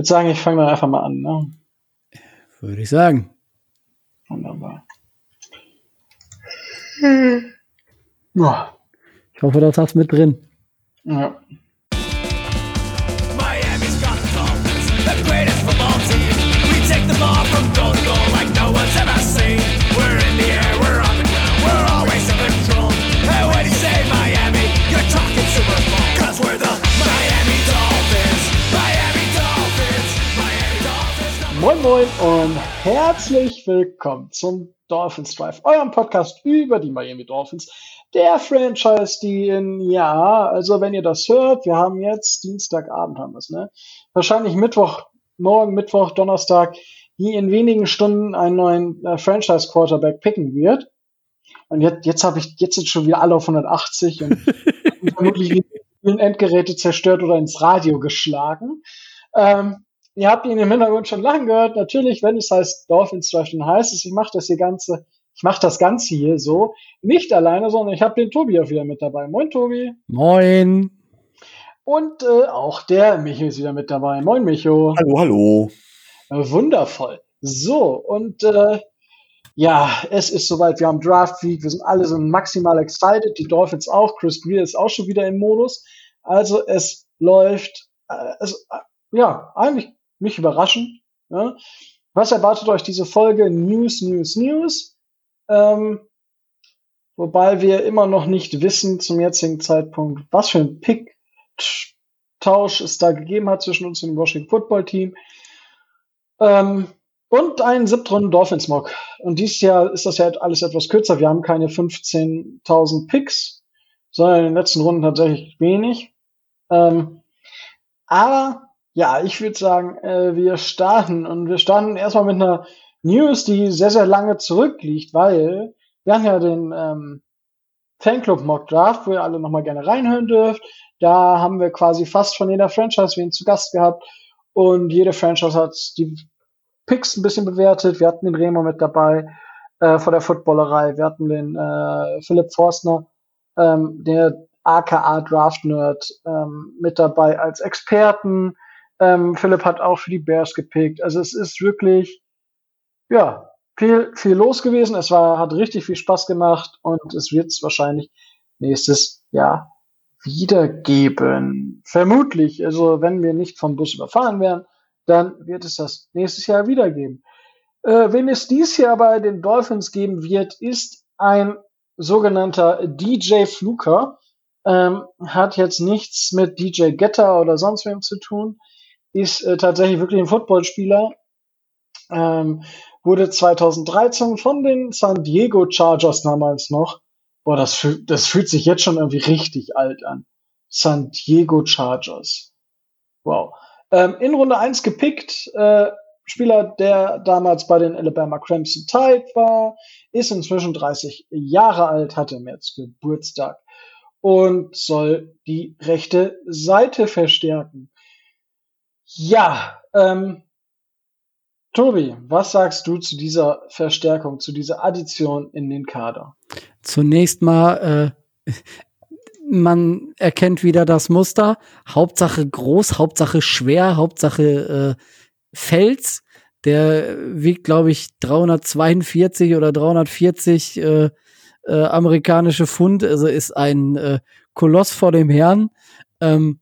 würde sagen, ich fange dann einfach mal an. Ne? Würde ich sagen. Wunderbar. Hm. Ich hoffe, das hast mit drin. Ja. Moin Moin und herzlich willkommen zum Dolphins Drive, eurem Podcast über die Miami Dolphins, der Franchise, die in, ja, also wenn ihr das hört, wir haben jetzt Dienstagabend haben wir es, ne? Wahrscheinlich Mittwoch, morgen Mittwoch, Donnerstag, die in wenigen Stunden einen neuen äh, Franchise Quarterback picken wird. Und jetzt, jetzt habe ich, jetzt sind schon wieder alle auf 180 und vermutlich Endgeräte zerstört oder ins Radio geschlagen. Ähm, Ihr habt ihn im Hintergrund schon lachen gehört. Natürlich, wenn es heißt Dolphins Drive, dann heißt es, ich mache das hier ganze, ich mache das Ganze hier so nicht alleine, sondern ich habe den Tobi auch wieder mit dabei. Moin, Tobi. Moin. Und äh, auch der Micho ist wieder mit dabei. Moin, Micho. Hallo, hallo. Äh, wundervoll. So, und äh, ja, es ist soweit. Wir haben Draft Week. Wir sind alle so maximal excited. Die Dolphins auch. Chris Greer ist auch schon wieder im Modus. Also es läuft. Äh, es, äh, ja, eigentlich mich überraschen. Ja. Was erwartet euch diese Folge? News, News, News. Ähm, wobei wir immer noch nicht wissen zum jetzigen Zeitpunkt, was für ein Pick-Tausch es da gegeben hat zwischen uns und dem Washington Football Team. Ähm, und ein siebtrunden Dolphins Mock. Und dieses Jahr ist das ja alles etwas kürzer. Wir haben keine 15.000 Picks, sondern in den letzten Runden tatsächlich wenig. Ähm, aber ja, ich würde sagen, äh, wir starten und wir starten erstmal mit einer News, die sehr, sehr lange zurückliegt, weil wir haben ja den ähm, Fanclub Mock Draft, wo ihr alle nochmal gerne reinhören dürft. Da haben wir quasi fast von jeder Franchise wen zu Gast gehabt und jede Franchise hat die Picks ein bisschen bewertet. Wir hatten den Remo mit dabei äh, vor der Footballerei. Wir hatten den äh, Philipp Forstner, ähm, der aka Draft Nerd, ähm, mit dabei als Experten. Ähm, Philipp hat auch für die Bears gepickt. Also es ist wirklich, ja, viel, viel los gewesen. Es war, hat richtig viel Spaß gemacht und es wird es wahrscheinlich nächstes Jahr wieder geben. Vermutlich. Also wenn wir nicht vom Bus überfahren werden, dann wird es das nächstes Jahr wieder geben. Äh, wen es dies Jahr bei den Dolphins geben wird, ist ein sogenannter DJ Fluker. Ähm, hat jetzt nichts mit DJ Getter oder sonst wem zu tun ist äh, tatsächlich wirklich ein Footballspieler. Ähm, wurde 2013 von den San Diego Chargers damals noch. Boah, das, das fühlt sich jetzt schon irgendwie richtig alt an. San Diego Chargers. Wow. Ähm, in Runde 1 gepickt, äh, Spieler, der damals bei den Alabama Crimson Tide war, ist inzwischen 30 Jahre alt, hatte März Geburtstag und soll die rechte Seite verstärken. Ja, ähm, Tobi, was sagst du zu dieser Verstärkung, zu dieser Addition in den Kader? Zunächst mal, äh, man erkennt wieder das Muster. Hauptsache groß, Hauptsache schwer, Hauptsache äh, Fels. Der wiegt, glaube ich, 342 oder 340 äh, äh, amerikanische Pfund. Also ist ein äh, Koloss vor dem Herrn. Ähm,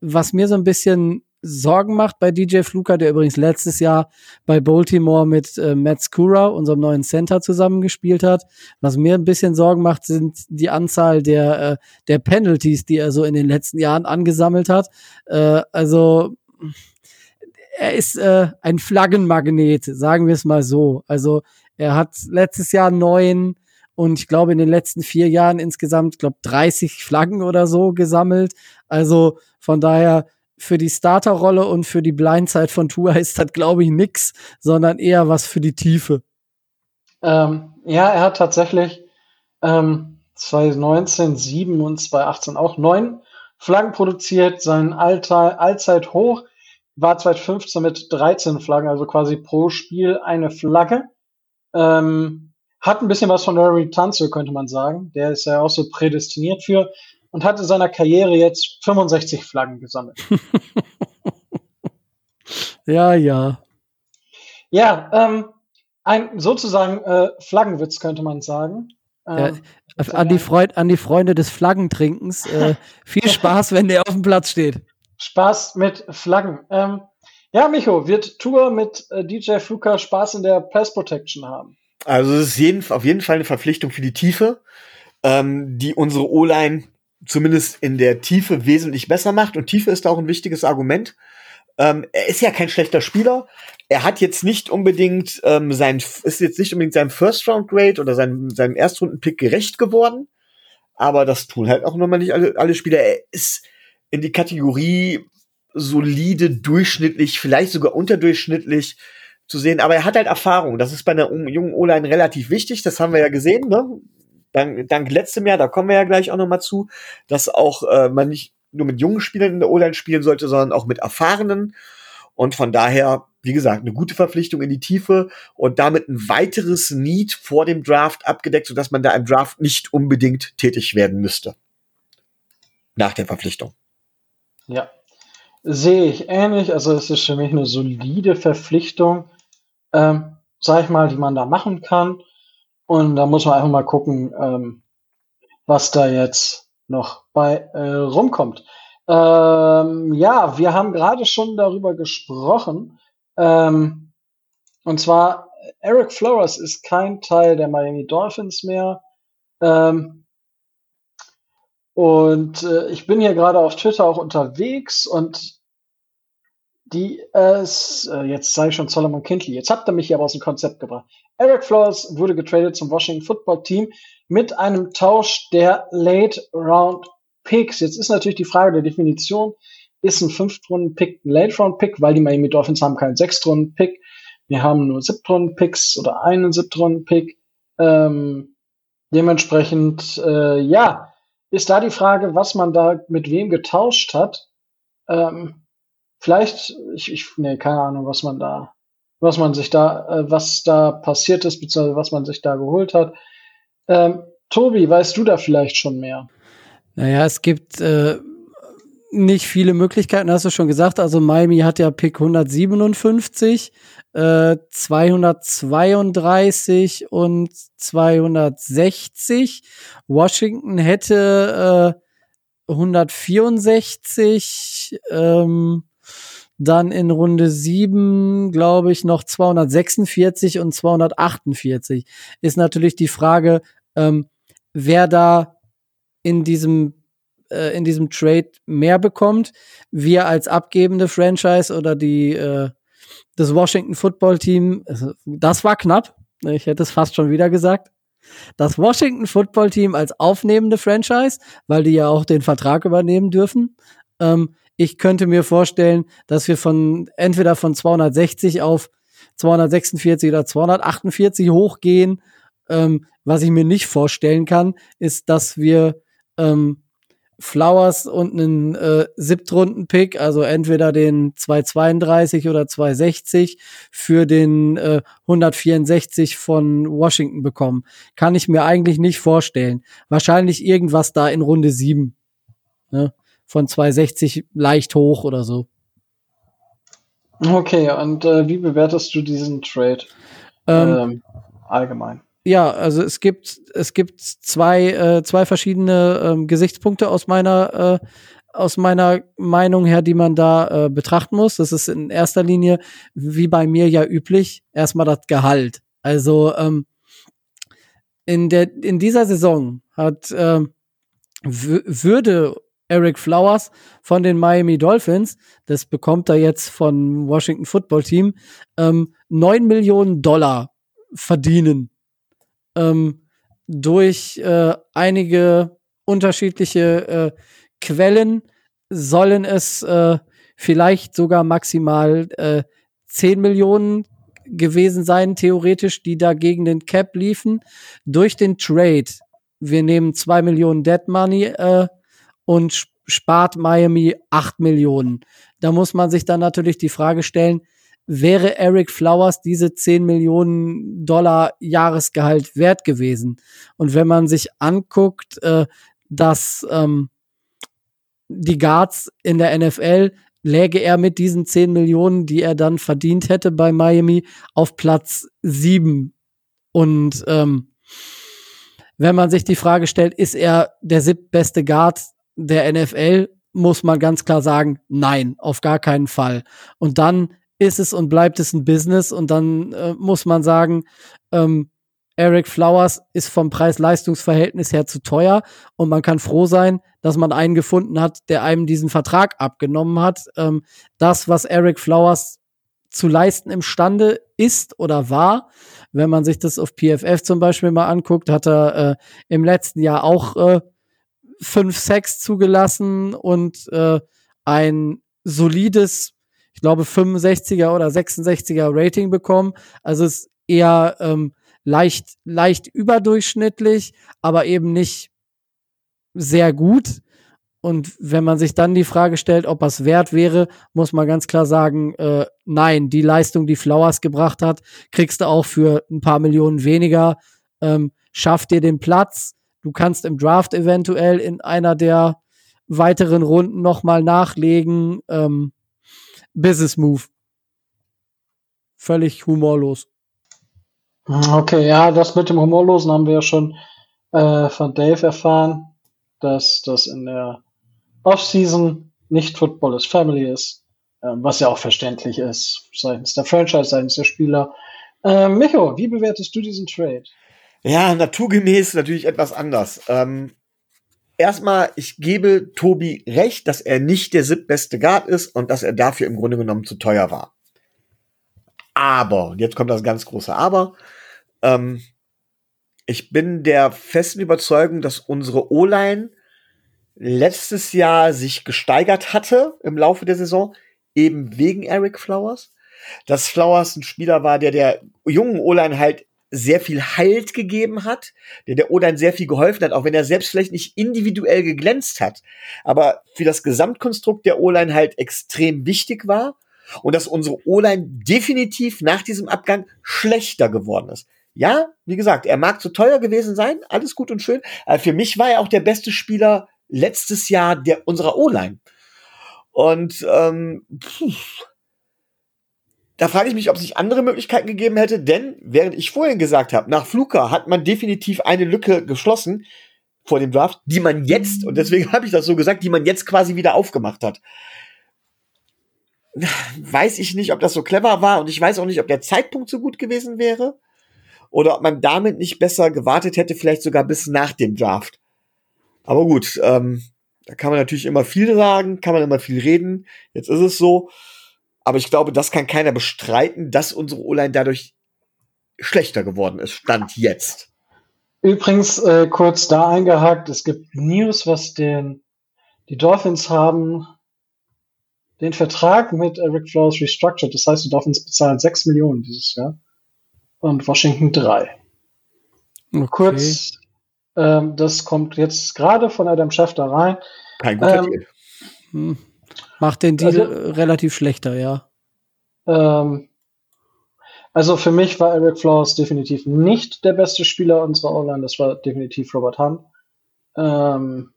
was mir so ein bisschen Sorgen macht bei DJ Fluker, der übrigens letztes Jahr bei Baltimore mit äh, Matt Skura, unserem neuen Center, zusammengespielt hat. Was mir ein bisschen Sorgen macht, sind die Anzahl der, äh, der Penalties, die er so in den letzten Jahren angesammelt hat. Äh, also er ist äh, ein Flaggenmagnet, sagen wir es mal so. Also er hat letztes Jahr neun und ich glaube in den letzten vier Jahren insgesamt, glaube 30 Flaggen oder so gesammelt. Also von daher für die Starterrolle und für die Blindzeit von Tua ist das, glaube ich, nix, sondern eher was für die Tiefe. Ähm, ja, er hat tatsächlich ähm, 2019 sieben und 2018 auch neun Flaggen produziert. Sein Alter, Allzeithoch war 2015 mit 13 Flaggen, also quasi pro Spiel eine Flagge. Ähm, hat ein bisschen was von Larry Tunzel, könnte man sagen. Der ist ja auch so prädestiniert für und hat in seiner Karriere jetzt 65 Flaggen gesammelt. Ja, ja. Ja, ähm, ein sozusagen äh, Flaggenwitz könnte man sagen. Ähm, ja, an, die Freund, an die Freunde des Flaggentrinkens. Äh, viel Spaß, wenn der auf dem Platz steht. Spaß mit Flaggen. Ähm, ja, Micho, wird Tour mit äh, DJ Fluka Spaß in der Pass Protection haben? Also es ist jeden, auf jeden Fall eine Verpflichtung für die Tiefe, ähm, die unsere O-Line zumindest in der Tiefe wesentlich besser macht. Und Tiefe ist auch ein wichtiges Argument. Ähm, er ist ja kein schlechter Spieler. Er hat jetzt nicht unbedingt ähm, sein, ist jetzt nicht unbedingt seinem First Round Grade oder seinem, seinem Erstrunden-Pick gerecht geworden. Aber das tun halt auch nochmal nicht alle, alle Spieler. Er ist in die Kategorie solide, durchschnittlich, vielleicht sogar unterdurchschnittlich zu sehen. Aber er hat halt Erfahrung. Das ist bei einer jungen O-Line relativ wichtig. Das haben wir ja gesehen, ne? Dank, dank letztem Jahr, da kommen wir ja gleich auch nochmal zu, dass auch äh, man nicht nur mit jungen Spielern in der O-Line spielen sollte, sondern auch mit erfahrenen. Und von daher, wie gesagt, eine gute Verpflichtung in die Tiefe und damit ein weiteres Need vor dem Draft abgedeckt, sodass man da im Draft nicht unbedingt tätig werden müsste. Nach der Verpflichtung. Ja, sehe ich ähnlich. Also es ist für mich eine solide Verpflichtung, ähm, sag ich mal, die man da machen kann. Und da muss man einfach mal gucken, ähm, was da jetzt noch bei äh, rumkommt. Ähm, ja, wir haben gerade schon darüber gesprochen. Ähm, und zwar, Eric Flores ist kein Teil der Miami Dolphins mehr. Ähm, und äh, ich bin hier gerade auf Twitter auch unterwegs und die es, äh, jetzt sage ich schon Solomon Kindley, jetzt habt ihr mich hier aber aus dem Konzept gebracht. Eric Flores wurde getradet zum Washington Football Team mit einem Tausch der Late Round Picks. Jetzt ist natürlich die Frage der Definition. Ist ein Fünftrunden-Pick ein Late-Round-Pick, weil die Miami Dolphins haben keinen Sechstrunden-Pick. Wir haben nur Siebtrunden-Picks oder einen Siebtrunden-Pick. Ähm, dementsprechend, äh, ja, ist da die Frage, was man da mit wem getauscht hat. Ähm, vielleicht, ich, ich, nee, keine Ahnung, was man da, was man sich da, äh, was da passiert ist, beziehungsweise was man sich da geholt hat. Ähm, Tobi, weißt du da vielleicht schon mehr? Naja, es gibt äh, nicht viele Möglichkeiten, hast du schon gesagt. Also Miami hat ja Pick 157, äh, 232 und 260. Washington hätte äh, 164, ähm, dann in Runde 7, glaube ich, noch 246 und 248. Ist natürlich die Frage, ähm, wer da in diesem äh, in diesem Trade mehr bekommt, wir als abgebende Franchise oder die äh, das Washington Football Team, also, das war knapp. Ich hätte es fast schon wieder gesagt. Das Washington Football Team als aufnehmende Franchise, weil die ja auch den Vertrag übernehmen dürfen. Ähm, ich könnte mir vorstellen, dass wir von entweder von 260 auf 246 oder 248 hochgehen. Ähm, was ich mir nicht vorstellen kann, ist, dass wir ähm, Flowers und einen äh, Siebtrunden-Pick, also entweder den 232 oder 260 für den äh, 164 von Washington bekommen. Kann ich mir eigentlich nicht vorstellen. Wahrscheinlich irgendwas da in Runde 7. Ne? Von 260 leicht hoch oder so. Okay, und äh, wie bewertest du diesen Trade ähm, ähm, allgemein? ja, also es gibt es gibt zwei äh, zwei verschiedene ähm, Gesichtspunkte aus meiner äh, aus meiner Meinung her, die man da äh, betrachten muss. Das ist in erster Linie wie bei mir ja üblich erstmal das Gehalt. Also ähm, in der in dieser Saison hat äh, würde Eric Flowers von den Miami Dolphins, das bekommt er jetzt von Washington Football Team, ähm, 9 Millionen Dollar verdienen ähm, durch äh, einige unterschiedliche äh, Quellen sollen es äh, vielleicht sogar maximal äh, 10 Millionen gewesen sein, theoretisch, die da gegen den Cap liefen. Durch den Trade, wir nehmen 2 Millionen Dead Money äh, und spart Miami 8 Millionen. Da muss man sich dann natürlich die Frage stellen, wäre Eric Flowers diese 10 Millionen Dollar Jahresgehalt wert gewesen. Und wenn man sich anguckt, äh, dass ähm, die Guards in der NFL läge er mit diesen 10 Millionen, die er dann verdient hätte bei Miami, auf Platz 7. Und ähm, wenn man sich die Frage stellt, ist er der siebtbeste Guard der NFL, muss man ganz klar sagen, nein, auf gar keinen Fall. Und dann ist es und bleibt es ein Business und dann äh, muss man sagen, ähm, Eric Flowers ist vom Preis-Leistungs-Verhältnis her zu teuer und man kann froh sein, dass man einen gefunden hat, der einem diesen Vertrag abgenommen hat. Ähm, das, was Eric Flowers zu leisten imstande ist oder war, wenn man sich das auf PFF zum Beispiel mal anguckt, hat er äh, im letzten Jahr auch äh, fünf Sacks zugelassen und äh, ein solides, ich glaube 65er oder 66er Rating bekommen. Also es ist eher ähm, leicht, leicht überdurchschnittlich, aber eben nicht sehr gut. Und wenn man sich dann die Frage stellt, ob es wert wäre, muss man ganz klar sagen, äh, nein, die Leistung, die Flowers gebracht hat, kriegst du auch für ein paar Millionen weniger. Ähm, schaff dir den Platz. Du kannst im Draft eventuell in einer der weiteren Runden nochmal nachlegen. Ähm, Business Move. Völlig humorlos. Okay, ja, das mit dem Humorlosen haben wir ja schon äh, von Dave erfahren, dass das in der Offseason nicht Football is Family ist, äh, was ja auch verständlich ist seitens der Franchise, seitens der Spieler. Äh, Micho, wie bewertest du diesen Trade? Ja, naturgemäß natürlich etwas anders. Ähm, erstmal, ich gebe Tobi recht, dass er nicht der siebtbeste Guard ist und dass er dafür im Grunde genommen zu teuer war. Aber, jetzt kommt das ganz große Aber, ähm, ich bin der festen Überzeugung, dass unsere O-Line letztes Jahr sich gesteigert hatte im Laufe der Saison, eben wegen Eric Flowers. Dass Flowers ein Spieler war, der der jungen O-Line halt sehr viel Halt gegeben hat, der der O-Line sehr viel geholfen hat, auch wenn er selbst vielleicht nicht individuell geglänzt hat, aber für das Gesamtkonstrukt der O-Line halt extrem wichtig war und dass unsere O-Line definitiv nach diesem Abgang schlechter geworden ist. Ja, wie gesagt, er mag zu teuer gewesen sein, alles gut und schön, aber für mich war er auch der beste Spieler letztes Jahr der unserer O-Line. Und ähm, pff, da frage ich mich, ob es sich andere Möglichkeiten gegeben hätte, denn während ich vorhin gesagt habe, nach Fluka hat man definitiv eine Lücke geschlossen vor dem Draft, die man jetzt, und deswegen habe ich das so gesagt, die man jetzt quasi wieder aufgemacht hat. Weiß ich nicht, ob das so clever war und ich weiß auch nicht, ob der Zeitpunkt so gut gewesen wäre oder ob man damit nicht besser gewartet hätte, vielleicht sogar bis nach dem Draft. Aber gut, ähm, da kann man natürlich immer viel sagen, kann man immer viel reden. Jetzt ist es so. Aber ich glaube, das kann keiner bestreiten, dass unsere O-Line dadurch schlechter geworden ist, Stand jetzt. Übrigens, äh, kurz da eingehakt, es gibt News, was den, die Dolphins haben den Vertrag mit Eric Flowers restructured. Das heißt, die Dolphins bezahlen 6 Millionen dieses Jahr und Washington 3. Okay. Kurz, ähm, das kommt jetzt gerade von Adam Schefter rein. Kein guter ähm, Deal. Hm. Macht den Deal also, relativ schlechter, ja. Ähm, also für mich war Eric Flowers definitiv nicht der beste Spieler unserer O-Line. Das war definitiv Robert Hunt. Ähm,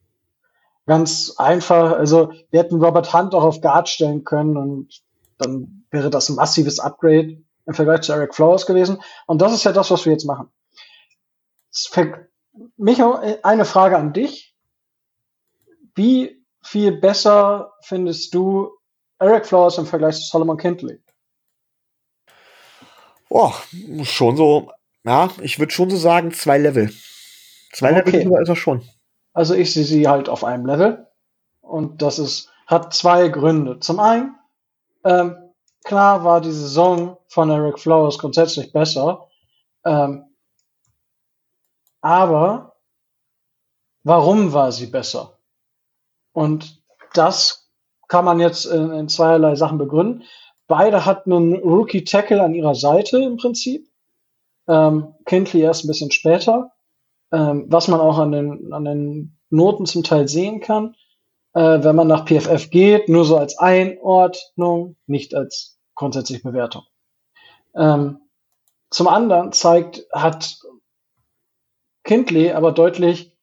ganz einfach. Also wir hätten Robert Hunt auch auf Guard stellen können und dann wäre das ein massives Upgrade im Vergleich zu Eric Flowers gewesen. Und das ist ja das, was wir jetzt machen. Micho, eine Frage an dich. Wie viel besser findest du Eric Flowers im Vergleich zu Solomon Kindley? Boah, schon so, ja, ich würde schon so sagen, zwei Level. Zwei okay. Level ist er schon. Also ich sehe sie halt auf einem Level. Und das ist, hat zwei Gründe. Zum einen, ähm, klar war die Saison von Eric Flowers grundsätzlich besser. Ähm, aber warum war sie besser? Und das kann man jetzt in, in zweierlei Sachen begründen. Beide hatten einen Rookie Tackle an ihrer Seite im Prinzip. Ähm, Kindley erst ein bisschen später. Ähm, was man auch an den, an den Noten zum Teil sehen kann, äh, wenn man nach PFF geht, nur so als Einordnung, nicht als grundsätzlich Bewertung. Ähm, zum anderen zeigt, hat Kindley aber deutlich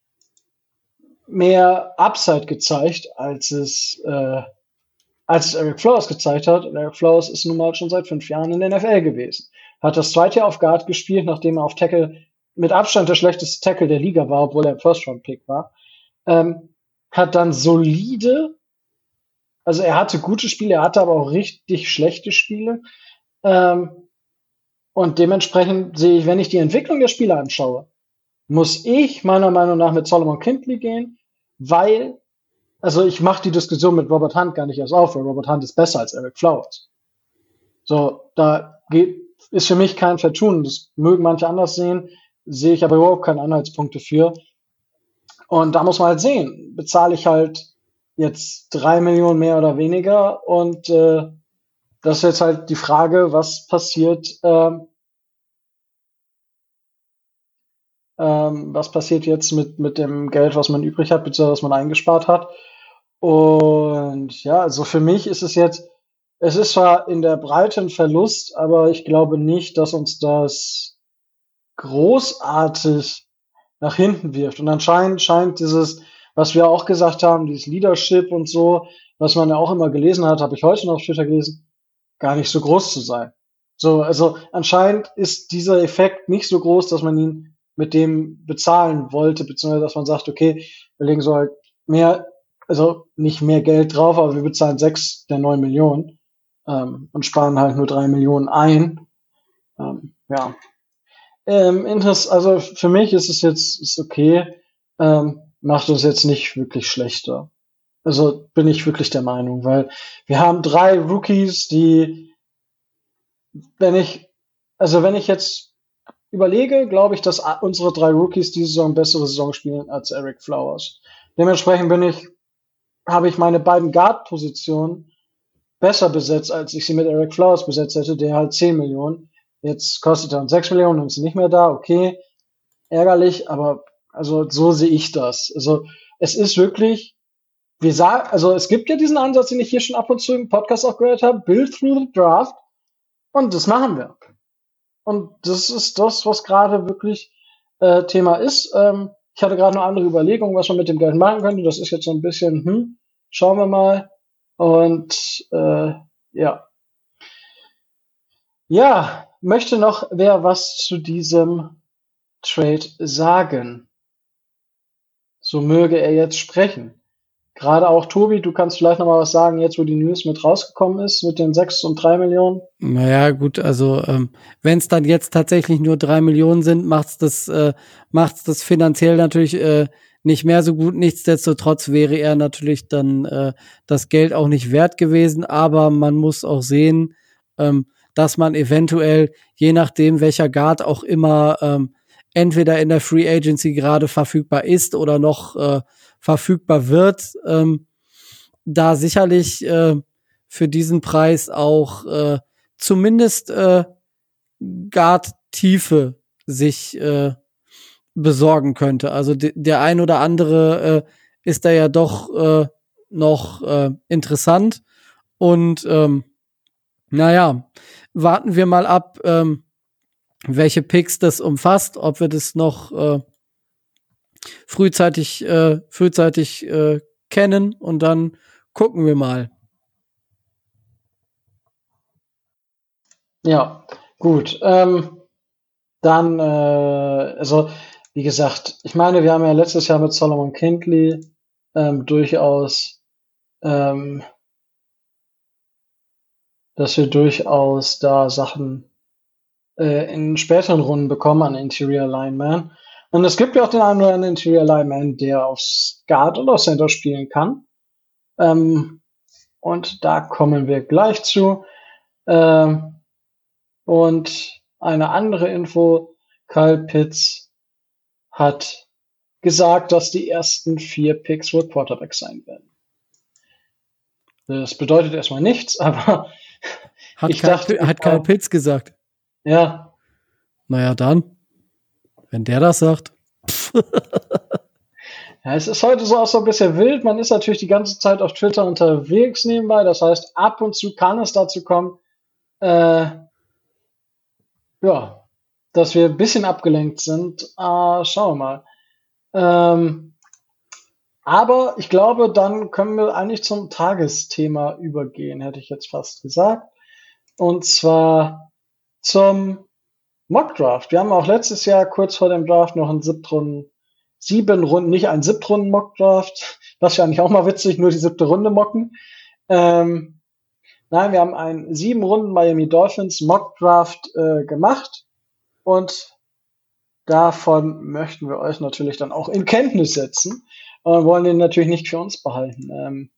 mehr Upside gezeigt, als es äh, als Eric Flowers gezeigt hat, Eric Flowers ist nun mal schon seit fünf Jahren in der NFL gewesen. Hat das zweite Jahr auf Guard gespielt, nachdem er auf Tackle mit Abstand der schlechteste Tackle der Liga war, obwohl er ein First-Round-Pick war. Ähm, hat dann solide, also er hatte gute Spiele, er hatte aber auch richtig schlechte Spiele. Ähm, und dementsprechend sehe ich, wenn ich die Entwicklung der Spieler anschaue, muss ich meiner Meinung nach mit Solomon Kindley gehen, weil, also ich mache die Diskussion mit Robert Hunt gar nicht erst auf, weil Robert Hunt ist besser als Eric Flowers. So, da geht, ist für mich kein Vertun. Das mögen manche anders sehen, sehe ich aber überhaupt keine Anhaltspunkte für. Und da muss man halt sehen, bezahle ich halt jetzt drei Millionen mehr oder weniger und äh, das ist jetzt halt die Frage, was passiert, ähm, ähm, was passiert jetzt mit, mit dem Geld, was man übrig hat, beziehungsweise was man eingespart hat. Und ja, also für mich ist es jetzt, es ist zwar in der Breite ein Verlust, aber ich glaube nicht, dass uns das großartig nach hinten wirft. Und anscheinend scheint dieses, was wir auch gesagt haben, dieses Leadership und so, was man ja auch immer gelesen hat, habe ich heute noch auf Twitter gelesen, gar nicht so groß zu sein. So, also anscheinend ist dieser Effekt nicht so groß, dass man ihn mit dem bezahlen wollte, beziehungsweise dass man sagt, okay, wir legen so halt mehr, also nicht mehr Geld drauf, aber wir bezahlen sechs der neun Millionen ähm, und sparen halt nur drei Millionen ein. Ähm, ja. Ähm, Interess also für mich ist es jetzt ist okay, ähm, macht uns jetzt nicht wirklich schlechter. Also bin ich wirklich der Meinung, weil wir haben drei Rookies, die, wenn ich, also wenn ich jetzt überlege, glaube ich, dass unsere drei Rookies diese Saison bessere Saison spielen als Eric Flowers. Dementsprechend bin ich, habe ich meine beiden Guard-Positionen besser besetzt, als ich sie mit Eric Flowers besetzt hätte, der halt 10 Millionen. Jetzt kostet er uns 6 Millionen und ist nicht mehr da, okay. Ärgerlich, aber also so sehe ich das. Also es ist wirklich wir sagen, also es gibt ja diesen Ansatz, den ich hier schon ab und zu im Podcast auch gehört habe, Build through the Draft. Und das machen wir. Und das ist das, was gerade wirklich äh, Thema ist. Ähm, ich hatte gerade noch andere Überlegungen, was man mit dem Geld machen könnte. Das ist jetzt so ein bisschen, hm, schauen wir mal. Und äh, ja. Ja, möchte noch wer was zu diesem Trade sagen? So möge er jetzt sprechen. Gerade auch Tobi, du kannst vielleicht noch mal was sagen, jetzt wo die News mit rausgekommen ist, mit den sechs und drei Millionen. Naja, gut, also ähm, wenn es dann jetzt tatsächlich nur drei Millionen sind, macht's das, äh, macht's das finanziell natürlich äh, nicht mehr so gut. Nichtsdestotrotz wäre er natürlich dann äh, das Geld auch nicht wert gewesen, aber man muss auch sehen, ähm, dass man eventuell, je nachdem, welcher Guard auch immer ähm, entweder in der Free Agency gerade verfügbar ist oder noch äh, verfügbar wird, ähm, da sicherlich äh, für diesen Preis auch äh, zumindest äh, Guard-Tiefe sich äh, besorgen könnte. Also der ein oder andere äh, ist da ja doch äh, noch äh, interessant. Und ähm, naja, warten wir mal ab, ähm, welche Picks das umfasst, ob wir das noch äh, frühzeitig, äh, frühzeitig äh, kennen und dann gucken wir mal. Ja, gut. Ähm, dann, äh, also wie gesagt, ich meine, wir haben ja letztes Jahr mit Solomon Kindley ähm, durchaus, ähm, dass wir durchaus da Sachen äh, in späteren Runden bekommen an Interior Lineman. Und es gibt ja auch den einen oder anderen Interior Lineman, der auf Guard oder auf Center spielen kann. Ähm, und da kommen wir gleich zu. Ähm, und eine andere Info, Kyle Pitts hat gesagt, dass die ersten vier Picks wohl Quarterbacks sein werden. Das bedeutet erstmal nichts, aber hat ich Kyle, dachte, hat Kyle Pitts gesagt. Ja. Naja, dann. Wenn der das sagt. ja, es ist heute so auch so ein bisschen wild. Man ist natürlich die ganze Zeit auf Twitter unterwegs nebenbei. Das heißt, ab und zu kann es dazu kommen, äh, ja, dass wir ein bisschen abgelenkt sind. Äh, schauen wir mal. Ähm, Aber ich glaube, dann können wir eigentlich zum Tagesthema übergehen, hätte ich jetzt fast gesagt. Und zwar zum Mockdraft. Wir haben auch letztes Jahr kurz vor dem Draft noch einen siebtrunden, sieben Runden, nicht einen siebtrunden Mockdraft. Das ist ja eigentlich auch mal witzig, nur die siebte Runde mocken. Ähm, nein, wir haben einen sieben Runden Miami Dolphins Mockdraft äh, gemacht und davon möchten wir euch natürlich dann auch in Kenntnis setzen und wollen den natürlich nicht für uns behalten. Ähm,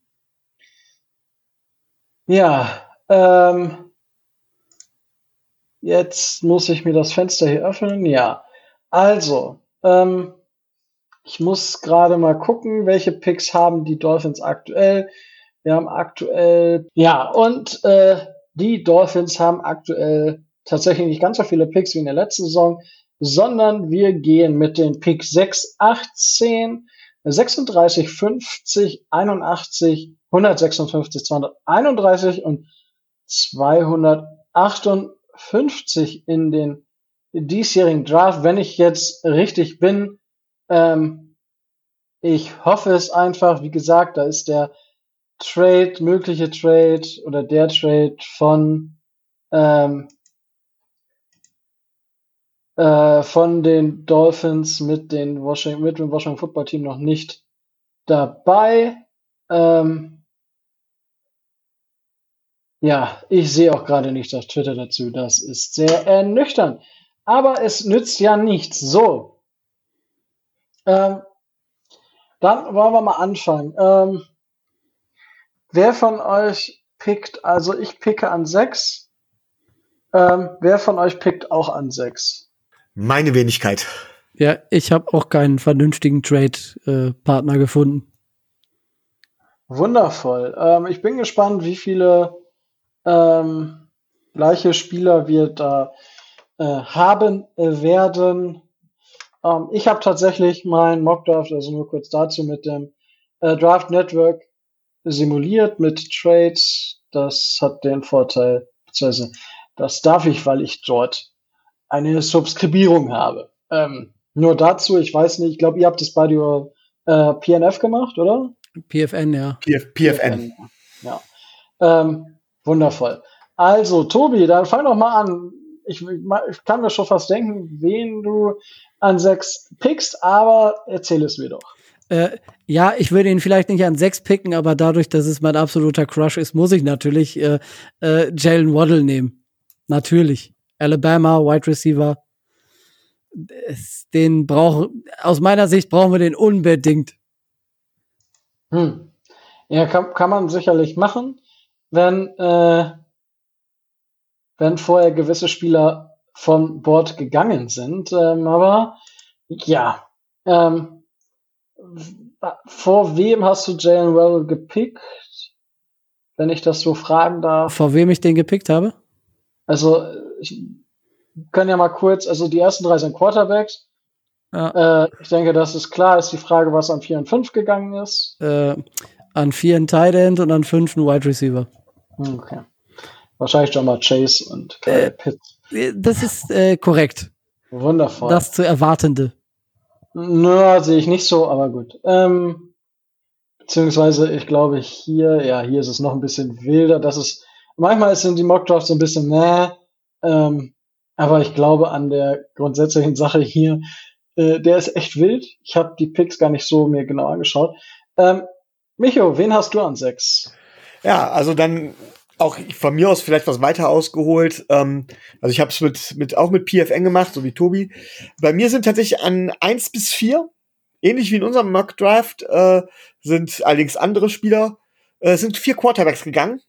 ja, ähm, jetzt muss ich mir das Fenster hier öffnen. Ja, also, ähm, ich muss gerade mal gucken, welche Picks haben die Dolphins aktuell. Wir haben aktuell, ja, und äh, die Dolphins haben aktuell tatsächlich nicht ganz so viele Picks wie in der letzten Saison, sondern wir gehen mit den Picks 6, 18, 36, 50, 81, 156, 231 und 258 in den diesjährigen Draft. Wenn ich jetzt richtig bin, ähm, ich hoffe es einfach, wie gesagt, da ist der Trade, mögliche Trade oder der Trade von ähm, äh, von den Dolphins mit, den Washington, mit dem Washington Football Team noch nicht dabei. Ähm, ja, ich sehe auch gerade nicht auf Twitter dazu. Das ist sehr ernüchternd. Aber es nützt ja nichts. So. Ähm, dann wollen wir mal anfangen. Ähm, wer von euch pickt, also ich picke an 6. Ähm, wer von euch pickt auch an 6? Meine Wenigkeit. Ja, ich habe auch keinen vernünftigen Trade-Partner äh, gefunden. Wundervoll. Ähm, ich bin gespannt, wie viele ähm, gleiche Spieler wir da äh, haben äh, werden. Ähm, ich habe tatsächlich mein Mockdraft, also nur kurz dazu, mit dem äh, Draft Network simuliert mit Trades. Das hat den Vorteil, beziehungsweise das darf ich, weil ich dort eine Subskribierung habe. Ähm, nur dazu, ich weiß nicht, ich glaube, ihr habt das bei der äh, PNF gemacht, oder? PFN, ja. PF, PFN. Ja. Ähm, wundervoll. Also, Tobi, dann fang doch mal an. Ich, ich, kann mir schon fast denken, wen du an sechs pickst, aber erzähl es mir doch. Äh, ja, ich würde ihn vielleicht nicht an sechs picken, aber dadurch, dass es mein absoluter Crush ist, muss ich natürlich äh, äh, Jalen Waddle nehmen. Natürlich. Alabama, Wide Receiver. Den brauchen, aus meiner Sicht brauchen wir den unbedingt. Hm. Ja, kann, kann man sicherlich machen, wenn, äh, wenn vorher gewisse Spieler vom Board gegangen sind. Ähm, aber ja, ähm, vor wem hast du Jalen Well gepickt? Wenn ich das so fragen darf. Vor wem ich den gepickt habe? Also ich kann ja mal kurz, also die ersten drei sind Quarterbacks. Ja. Äh, ich denke, das ist klar. Ist die Frage, was an 4 und 5 gegangen ist. Äh, an 4 ein Tight End und an 5 ein Wide Receiver. Okay. Wahrscheinlich schon mal Chase und äh, Pitt. Das ist äh, korrekt. Wundervoll. Das zu erwartende. Nö, sehe ich nicht so, aber gut. Ähm, beziehungsweise, ich glaube, hier, ja, hier ist es noch ein bisschen wilder. Das ist, manchmal sind die Mockdrafts so ein bisschen, ne, ähm, aber ich glaube an der grundsätzlichen Sache hier, äh, der ist echt wild. Ich habe die Picks gar nicht so mir genau angeschaut. Ähm, Micho, wen hast du an sechs? Ja, also dann auch von mir aus vielleicht was weiter ausgeholt. Ähm, also ich habe es mit, mit auch mit PFN gemacht, so wie Tobi. Bei mir sind tatsächlich an eins bis vier, ähnlich wie in unserem Mock Draft, äh, sind allerdings andere Spieler, äh, sind vier Quarterbacks gegangen.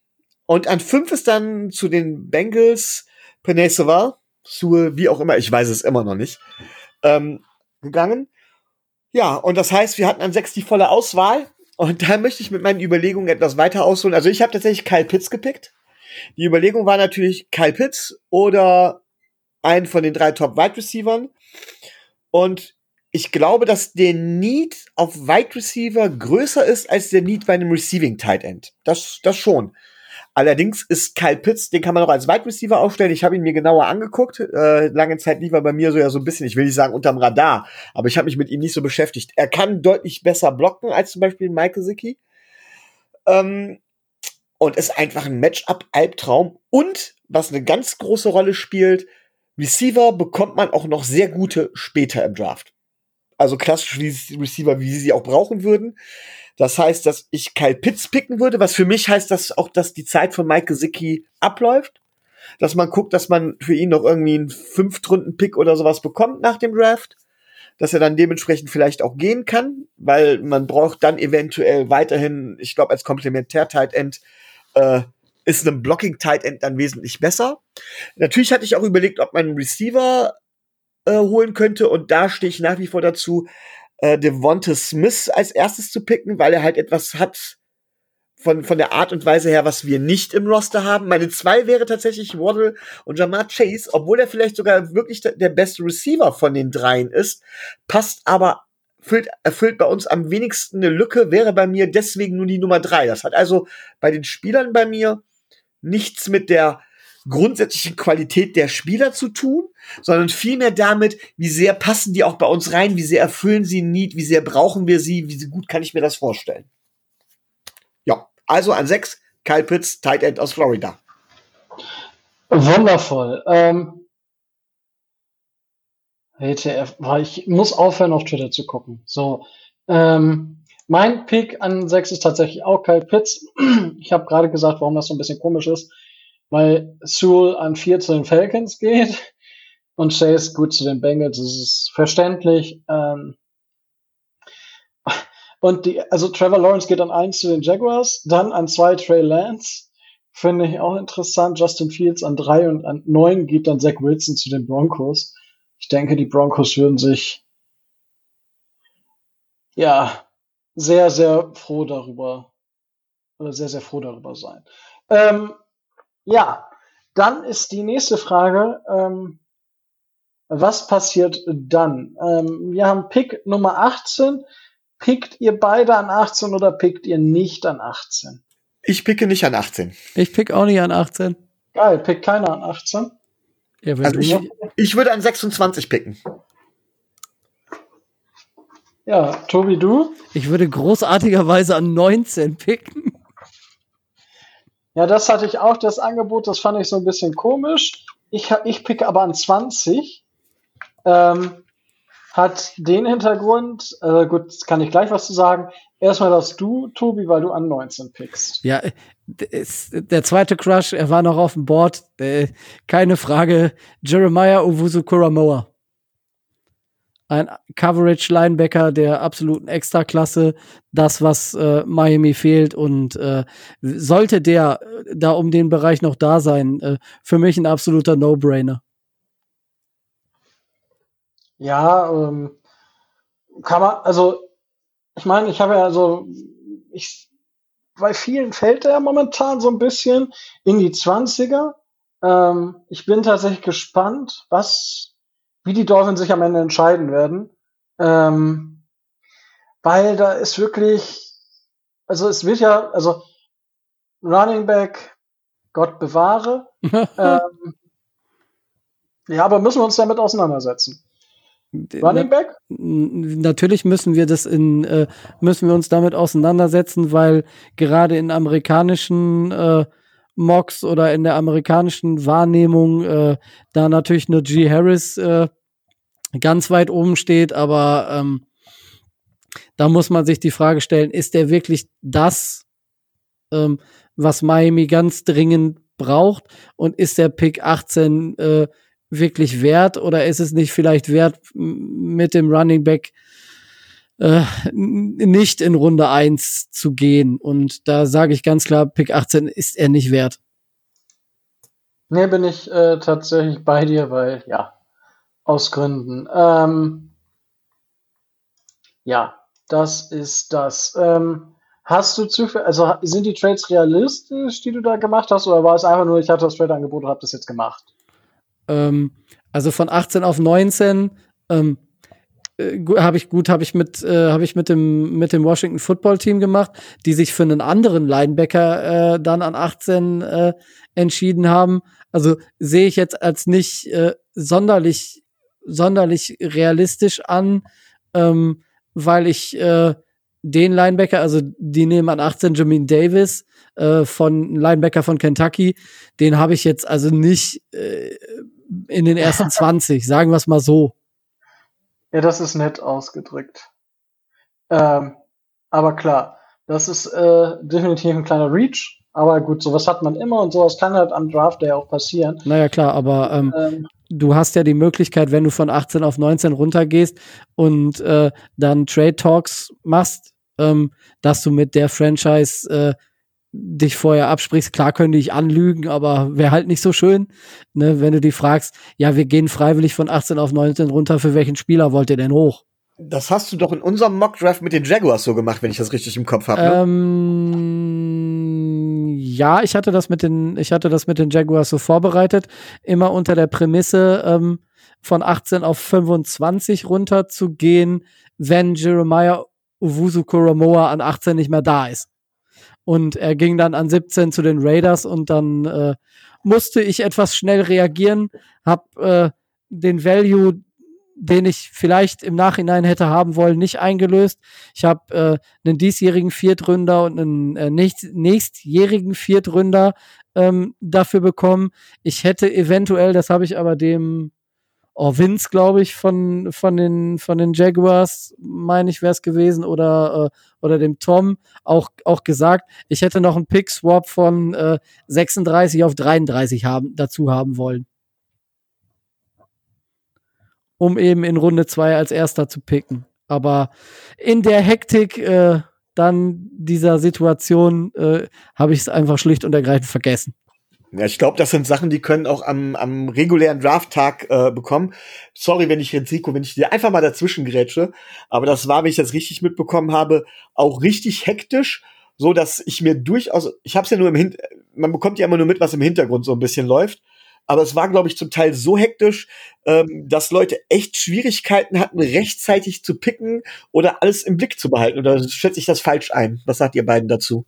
Und an fünf ist dann zu den Bengals Penay Saval, Sue, wie auch immer, ich weiß es immer noch nicht, ähm, gegangen. Ja, und das heißt, wir hatten an sechs die volle Auswahl. Und da möchte ich mit meinen Überlegungen etwas weiter ausholen. Also ich habe tatsächlich Kyle Pitts gepickt. Die Überlegung war natürlich Kyle Pitts oder einen von den drei Top Wide Receivern. Und ich glaube, dass der Need auf Wide Receiver größer ist als der Need bei einem Receiving Tight End. Das, das schon. Allerdings ist Kyle Pitts, den kann man auch als Wide Receiver aufstellen. Ich habe ihn mir genauer angeguckt. Äh, lange Zeit lief er bei mir so ja so ein bisschen, ich will nicht sagen unterm Radar, aber ich habe mich mit ihm nicht so beschäftigt. Er kann deutlich besser blocken als zum Beispiel Michael Zicki. Ähm, und ist einfach ein Matchup-Albtraum. Und was eine ganz große Rolle spielt, Receiver bekommt man auch noch sehr gute später im Draft. Also klassische Receiver, wie sie sie auch brauchen würden. Das heißt, dass ich Kyle Pitts picken würde, was für mich heißt, dass auch, dass die Zeit von Mike Gesicki abläuft. Dass man guckt, dass man für ihn noch irgendwie einen Fünftrunden-Pick oder sowas bekommt nach dem Draft. Dass er dann dementsprechend vielleicht auch gehen kann, weil man braucht dann eventuell weiterhin, ich glaube, als Komplementär-Tight End äh, ist ein Blocking-Tight End dann wesentlich besser. Natürlich hatte ich auch überlegt, ob man einen Receiver äh, holen könnte und da stehe ich nach wie vor dazu, äh, Devonta Smith als erstes zu picken, weil er halt etwas hat von, von der Art und Weise her, was wir nicht im Roster haben. Meine zwei wäre tatsächlich Waddle und Jamar Chase, obwohl er vielleicht sogar wirklich der beste Receiver von den dreien ist, passt aber erfüllt, erfüllt bei uns am wenigsten eine Lücke, wäre bei mir deswegen nur die Nummer drei. Das hat also bei den Spielern bei mir nichts mit der grundsätzlichen Qualität der Spieler zu tun, sondern vielmehr damit, wie sehr passen die auch bei uns rein, wie sehr erfüllen sie ein Need, wie sehr brauchen wir sie, wie gut kann ich mir das vorstellen. Ja, also an sechs, Kyle Pitts, Tight End aus Florida. Wundervoll. Ähm, WTF, ich muss aufhören, auf Twitter zu gucken. So, ähm, mein Pick an sechs ist tatsächlich auch Kyle Pitts. Ich habe gerade gesagt, warum das so ein bisschen komisch ist weil Sewell an vier zu den Falcons geht und Chase gut zu den Bengals. Das ist verständlich. Ähm und die, also Trevor Lawrence geht an eins zu den Jaguars, dann an zwei Trey Lance. Finde ich auch interessant. Justin Fields an drei und an neun geht dann Zach Wilson zu den Broncos. Ich denke, die Broncos würden sich ja sehr, sehr froh darüber oder sehr, sehr froh darüber sein. Ähm, ja, dann ist die nächste Frage, ähm, was passiert dann? Ähm, wir haben Pick Nummer 18. Pickt ihr beide an 18 oder pickt ihr nicht an 18? Ich picke nicht an 18. Ich pick auch nicht an 18. Geil, pickt keiner an 18. Ja, also ich, ich würde an 26 picken. Ja, Tobi, du? Ich würde großartigerweise an 19 picken. Ja, das hatte ich auch, das Angebot, das fand ich so ein bisschen komisch. Ich, ich picke aber an 20. Ähm, hat den Hintergrund, äh, gut, kann ich gleich was zu sagen. Erstmal dass du, Tobi, weil du an 19 pickst. Ja, der zweite Crush, er war noch auf dem Board. Äh, keine Frage. Jeremiah Owusu Kuramoa ein Coverage-Linebacker der absoluten Extraklasse, das, was äh, Miami fehlt. Und äh, sollte der äh, da um den Bereich noch da sein, äh, für mich ein absoluter No-Brainer. Ja, ähm, kann man, also, ich meine, ich habe ja so, ich, bei vielen fällt er momentan so ein bisschen in die 20er. Ähm, ich bin tatsächlich gespannt, was wie die Dolphins sich am Ende entscheiden werden. Ähm, weil da ist wirklich, also es wird ja, also Running Back, Gott bewahre. ähm, ja, aber müssen wir uns damit auseinandersetzen. Running Back? Natürlich müssen wir das in, äh, müssen wir uns damit auseinandersetzen, weil gerade in amerikanischen äh, Mocks oder in der amerikanischen Wahrnehmung äh, da natürlich nur G. Harris äh, ganz weit oben steht, aber ähm, da muss man sich die Frage stellen, ist der wirklich das, ähm, was Miami ganz dringend braucht? Und ist der Pick 18 äh, wirklich wert oder ist es nicht vielleicht wert, mit dem Running Back äh, nicht in Runde 1 zu gehen? Und da sage ich ganz klar, Pick 18 ist er nicht wert. Nee, bin ich äh, tatsächlich bei dir, weil ja, aus Gründen. Ähm, ja, das ist das. Ähm, hast du zufällig, also sind die Trades realistisch, die du da gemacht hast, oder war es einfach nur, ich hatte das Trade-Angebot und habe das jetzt gemacht? Ähm, also von 18 auf 19, ähm, äh, habe ich gut, habe ich mit, äh, habe ich mit dem mit dem Washington Football Team gemacht, die sich für einen anderen Linebacker äh, dann an 18 äh, entschieden haben. Also sehe ich jetzt als nicht äh, sonderlich sonderlich realistisch an, ähm, weil ich äh, den Linebacker, also die nehmen an 18 Jamin Davis äh, von Linebacker von Kentucky, den habe ich jetzt also nicht äh, in den ersten 20, sagen wir es mal so. Ja, das ist nett ausgedrückt. Ähm, aber klar, das ist äh, definitiv ein kleiner Reach. Aber gut, sowas hat man immer und sowas kann halt am Draft Day auch passieren. Naja, klar, aber ähm, ähm, du hast ja die Möglichkeit, wenn du von 18 auf 19 runtergehst und äh, dann Trade Talks machst, ähm, dass du mit der Franchise äh, dich vorher absprichst. Klar können die dich anlügen, aber wäre halt nicht so schön, ne, wenn du die fragst, ja, wir gehen freiwillig von 18 auf 19 runter, für welchen Spieler wollt ihr denn hoch? Das hast du doch in unserem Mock-Draft mit den Jaguars so gemacht, wenn ich das richtig im Kopf habe. Ne? Ähm, ja, ich hatte das mit den, ich hatte das mit den Jaguars so vorbereitet, immer unter der Prämisse, ähm, von 18 auf 25 runter zu gehen, wenn Jeremiah Uwusu Koromoa an 18 nicht mehr da ist. Und er ging dann an 17 zu den Raiders und dann äh, musste ich etwas schnell reagieren, hab äh, den Value, den ich vielleicht im Nachhinein hätte haben wollen, nicht eingelöst. Ich habe äh, einen diesjährigen Viertründer und einen äh, nächst, nächstjährigen Viertründer ähm, dafür bekommen. Ich hätte eventuell, das habe ich aber dem oh, Vince, glaube ich, von, von, den, von den Jaguars, meine ich, wäre es gewesen, oder, äh, oder dem Tom auch, auch gesagt, ich hätte noch einen Pick-Swap von äh, 36 auf 33 haben, dazu haben wollen. Um eben in Runde 2 als erster zu picken. Aber in der Hektik äh, dann dieser Situation äh, habe ich es einfach schlicht und ergreifend vergessen. Ja, ich glaube, das sind Sachen, die können auch am, am regulären Drafttag äh, bekommen. Sorry, wenn ich jetzt wenn ich dir einfach mal dazwischen grätsche, aber das war, wenn ich das richtig mitbekommen habe, auch richtig hektisch, so dass ich mir durchaus, ich habe es ja nur im Hin man bekommt ja immer nur mit, was im Hintergrund so ein bisschen läuft, aber es war, glaube ich, zum Teil so hektisch, ähm, dass Leute echt Schwierigkeiten hatten, rechtzeitig zu picken oder alles im Blick zu behalten. Oder schätze ich das falsch ein? Was sagt ihr beiden dazu?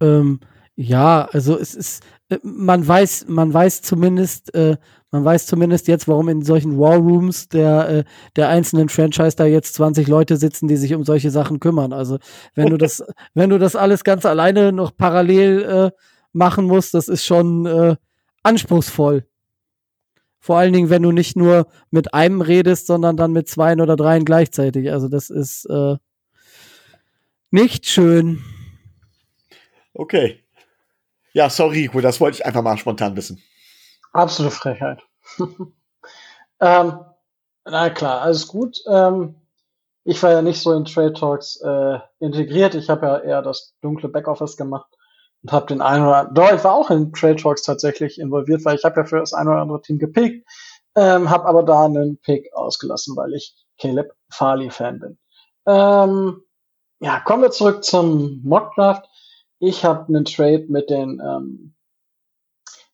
Ähm, ja, also es ist, äh, man weiß, man weiß zumindest, äh, man weiß zumindest jetzt, warum in solchen War Rooms der, äh, der einzelnen Franchise da jetzt 20 Leute sitzen, die sich um solche Sachen kümmern. Also wenn du das, wenn du das alles ganz alleine noch parallel äh, machen musst, das ist schon äh, anspruchsvoll. Vor allen Dingen, wenn du nicht nur mit einem redest, sondern dann mit zweien oder dreien gleichzeitig. Also das ist äh, nicht schön. Okay. Ja, sorry, Rico, das wollte ich einfach mal spontan wissen. Absolute Frechheit. ähm, na klar, alles gut. Ähm, ich war ja nicht so in Trade Talks äh, integriert. Ich habe ja eher das dunkle Backoffice gemacht und habe den einen oder anderen. Doch, ich war auch in Trade Talks tatsächlich involviert, weil ich habe ja für das ein oder andere Team gepickt, ähm, habe aber da einen Pick ausgelassen, weil ich Caleb Farley Fan bin. Ähm, ja, kommen wir zurück zum Mock Draft ich habe einen Trade mit den ähm,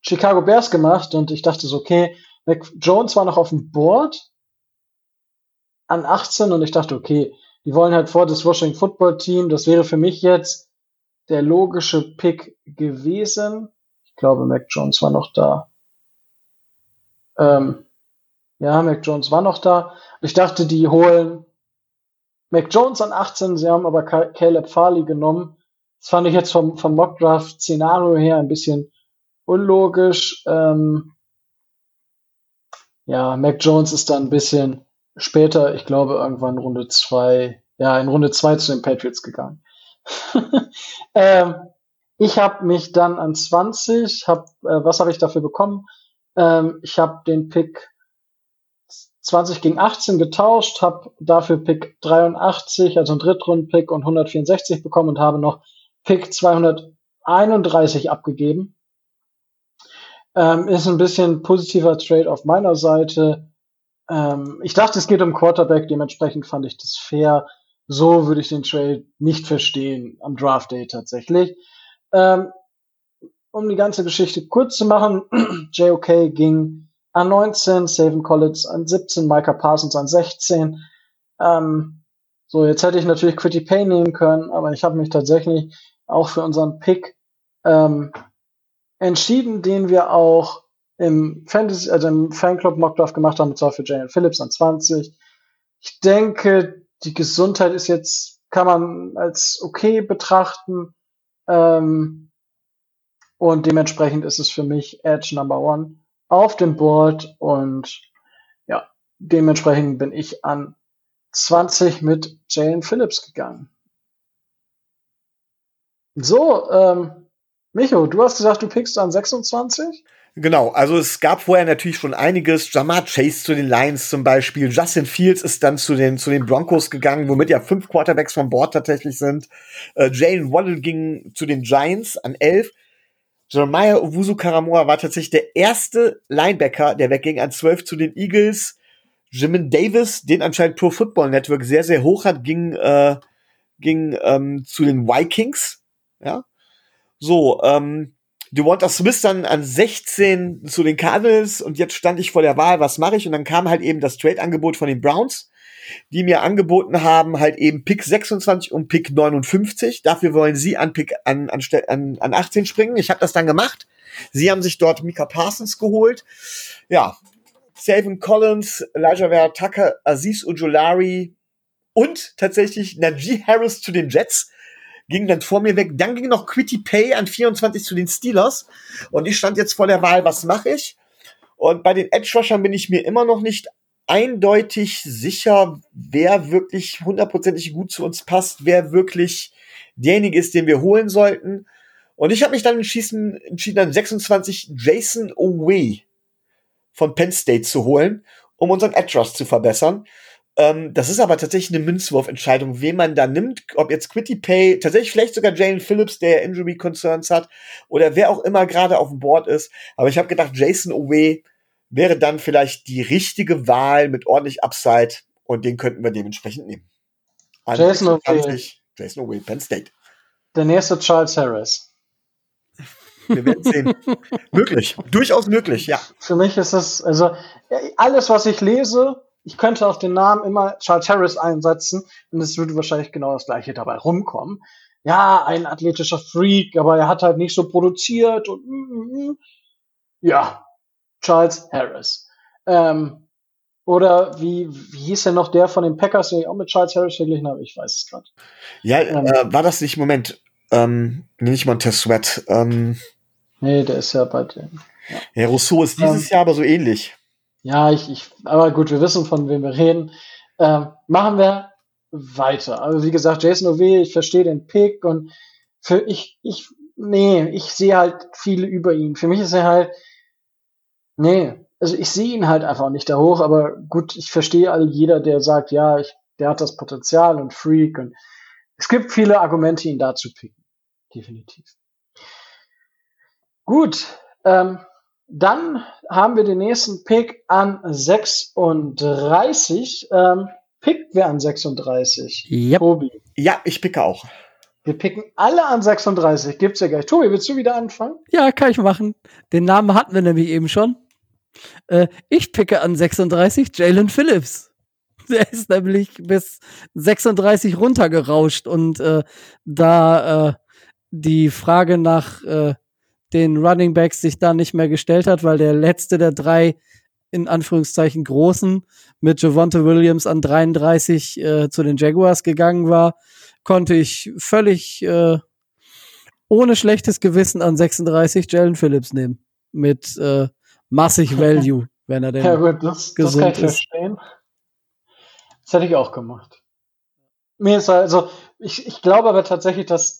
Chicago Bears gemacht und ich dachte so, okay, Mac Jones war noch auf dem Board an 18 und ich dachte, okay, die wollen halt vor das Washington Football Team. Das wäre für mich jetzt der logische Pick gewesen. Ich glaube, Mac Jones war noch da. Ähm, ja, Mac Jones war noch da. Ich dachte, die holen Mac Jones an 18. Sie haben aber Caleb Farley genommen. Das fand ich jetzt vom, vom Mockdraft-Szenario her ein bisschen unlogisch. Ähm, ja, Mac Jones ist dann ein bisschen später, ich glaube irgendwann Runde zwei, ja, in Runde zwei zu den Patriots gegangen. ähm, ich habe mich dann an 20, hab, äh, was habe ich dafür bekommen? Ähm, ich habe den Pick 20 gegen 18 getauscht, habe dafür Pick 83, also einen Drittrunden-Pick und 164 bekommen und habe noch Pick 231 abgegeben. Ähm, ist ein bisschen positiver Trade auf meiner Seite. Ähm, ich dachte, es geht um Quarterback, dementsprechend fand ich das fair. So würde ich den Trade nicht verstehen am Draft Day tatsächlich. Ähm, um die ganze Geschichte kurz zu machen, JOK ging an 19, Savin Collins an 17, Micah Parsons an 16. Ähm, so, jetzt hätte ich natürlich Quitty Pay nehmen können, aber ich habe mich tatsächlich auch für unseren Pick ähm, entschieden, den wir auch im Fantasy, also im Fanclub Mockdraft gemacht haben, und zwar für Jalen Phillips an 20. Ich denke, die Gesundheit ist jetzt, kann man als okay betrachten. Ähm, und dementsprechend ist es für mich Edge Number One auf dem Board und ja, dementsprechend bin ich an 20 mit Jalen Phillips gegangen. So, ähm, Micho, du hast gesagt, du pickst an 26? Genau, also es gab vorher natürlich schon einiges. Jamar Chase zu den Lions zum Beispiel. Justin Fields ist dann zu den, zu den Broncos gegangen, womit ja fünf Quarterbacks vom Board tatsächlich sind. Äh, Jalen Waddle ging zu den Giants an elf. Jeremiah Owusu Karamoa war tatsächlich der erste Linebacker, der wegging an zwölf zu den Eagles. Jimin Davis, den anscheinend Pro Football Network sehr, sehr hoch hat, ging, äh, ging ähm, zu den Vikings. Ja. So, ähm, Devonta Smith dann an 16 zu den Cardinals und jetzt stand ich vor der Wahl, was mache ich? Und dann kam halt eben das Trade-Angebot von den Browns, die mir angeboten haben, halt eben Pick 26 und Pick 59. Dafür wollen sie an Pick an, an, an, an 18 springen. Ich habe das dann gemacht. Sie haben sich dort Mika Parsons geholt. Ja, Savin Collins, Elijah Vera Tucker, Aziz Ujulari und tatsächlich Najee Harris zu den Jets ging dann vor mir weg. Dann ging noch Quitty Pay an 24 zu den Steelers. Und ich stand jetzt vor der Wahl, was mache ich? Und bei den Edge Rushern bin ich mir immer noch nicht eindeutig sicher, wer wirklich hundertprozentig gut zu uns passt, wer wirklich derjenige ist, den wir holen sollten. Und ich habe mich dann entschieden, entschieden, an 26 Jason Oway von Penn State zu holen, um unseren Edge Rush zu verbessern. Ähm, das ist aber tatsächlich eine Münzwurfentscheidung, wen man da nimmt, ob jetzt Quitty Pay, tatsächlich vielleicht sogar Jalen Phillips, der Injury Concerns hat, oder wer auch immer gerade auf dem Board ist. Aber ich habe gedacht, Jason Owe wäre dann vielleicht die richtige Wahl mit ordentlich Upside und den könnten wir dementsprechend nehmen. An Jason Owe. Jason Owe, Penn State. Der nächste Charles Harris. Wir werden sehen. möglich, durchaus möglich, ja. Für mich ist das, also alles, was ich lese, ich könnte auf den Namen immer Charles Harris einsetzen und es würde wahrscheinlich genau das gleiche dabei rumkommen. Ja, ein athletischer Freak, aber er hat halt nicht so produziert und mm, mm, mm. ja, Charles Harris. Ähm, oder wie, wie hieß denn noch der von den Packers, den ich auch mit Charles Harris verglichen habe? Ich weiß es gerade. Ja, ähm, äh, war das nicht, Moment, ähm, nicht Montez Sweat. Ähm, nee, der ist ja bei den. Ja, ja Rousseau ist dieses ähm, Jahr aber so ähnlich. Ja, ich, ich, aber gut, wir wissen, von wem wir reden. Ähm, machen wir weiter. Also wie gesagt, Jason Ove, ich verstehe den Pick und für ich, ich, nee, ich sehe halt viele über ihn. Für mich ist er halt, nee, also ich sehe ihn halt einfach nicht da hoch, aber gut, ich verstehe all jeder, der sagt, ja, ich, der hat das Potenzial und Freak und es gibt viele Argumente, ihn da zu picken. Definitiv. Gut, ähm, dann haben wir den nächsten Pick an 36. Ähm, pickt wer an 36? Yep. Tobi. Ja, ich picke auch. Wir picken alle an 36. Gibt's ja gleich. Tobi, willst du wieder anfangen? Ja, kann ich machen. Den Namen hatten wir nämlich eben schon. Äh, ich picke an 36 Jalen Phillips. Der ist nämlich bis 36 runtergerauscht und äh, da äh, die Frage nach äh, den Running Backs sich da nicht mehr gestellt hat, weil der letzte der drei in Anführungszeichen großen mit Javonte Williams an 33 äh, zu den Jaguars gegangen war, konnte ich völlig äh, ohne schlechtes Gewissen an 36 Jalen Phillips nehmen. Mit äh, massig Value, wenn er denn ja, gut, das, gesund das kann ich ist. Verstehen. Das hätte ich auch gemacht. Mir ist also, ich, ich glaube aber tatsächlich, dass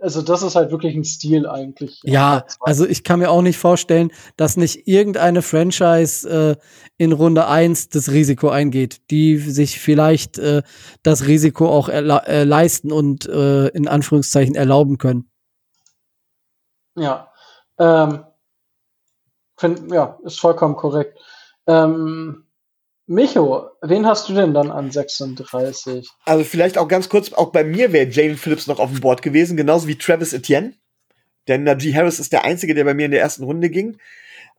also das ist halt wirklich ein Stil eigentlich. Ja, also ich kann mir auch nicht vorstellen, dass nicht irgendeine Franchise äh, in Runde eins das Risiko eingeht, die sich vielleicht äh, das Risiko auch äh, leisten und äh, in Anführungszeichen erlauben können. Ja, ähm, find, ja, ist vollkommen korrekt. Ähm, Micho, wen hast du denn dann an 36? Also vielleicht auch ganz kurz, auch bei mir wäre Jalen Phillips noch auf dem Board gewesen, genauso wie Travis Etienne. Denn Najee Harris ist der Einzige, der bei mir in der ersten Runde ging.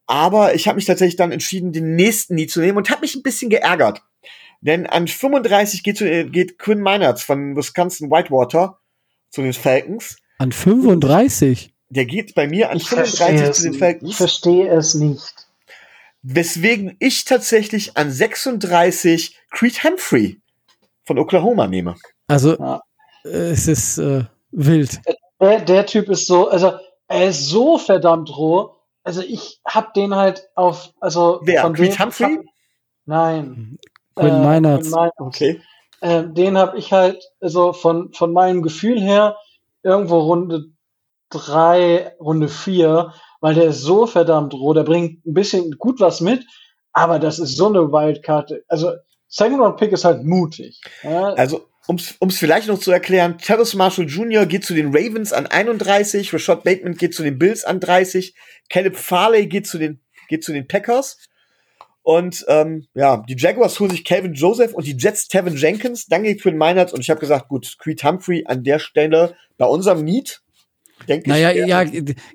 Aber ich habe mich tatsächlich dann entschieden, den nächsten nie zu nehmen und habe mich ein bisschen geärgert. Denn an 35 geht, zu, geht Quinn Meinerts von Wisconsin Whitewater zu den Falcons. An 35? Der geht bei mir an Ich 35 zu den Ich Falcons. verstehe es nicht. Weswegen ich tatsächlich an 36 Creed Humphrey von Oklahoma nehme. Also, Ja. äh, es ist äh, wild. Der, der Typ ist so, also er ist so verdammt roh. Also ich hab den halt auf, also Wer? von Creed dem- Humphrey? Nein. Quinn Äh, Meinerts. Okay. Ähm, den habe ich halt, also von, von meinem Gefühl her, irgendwo Runde drei, Runde vier, weil der ist so verdammt roh, der bringt ein bisschen gut was mit, aber das ist so eine Wildkarte. Also Second Round Pick ist halt mutig. Ja, Also, um es vielleicht noch zu erklären, Travis Marshall Jr. geht zu den Ravens an 31, Rashad Bateman geht zu den Bills an 30, Caleb Farley geht zu den, geht zu den Packers. Und ähm, ja, die Jaguars holen sich Calvin Joseph und die Jets Tevin Jenkins. Dann geht Quinn Meinerts und ich habe gesagt, gut, Creed Humphrey an der Stelle bei unserem Need, denke Naja, ich. ja,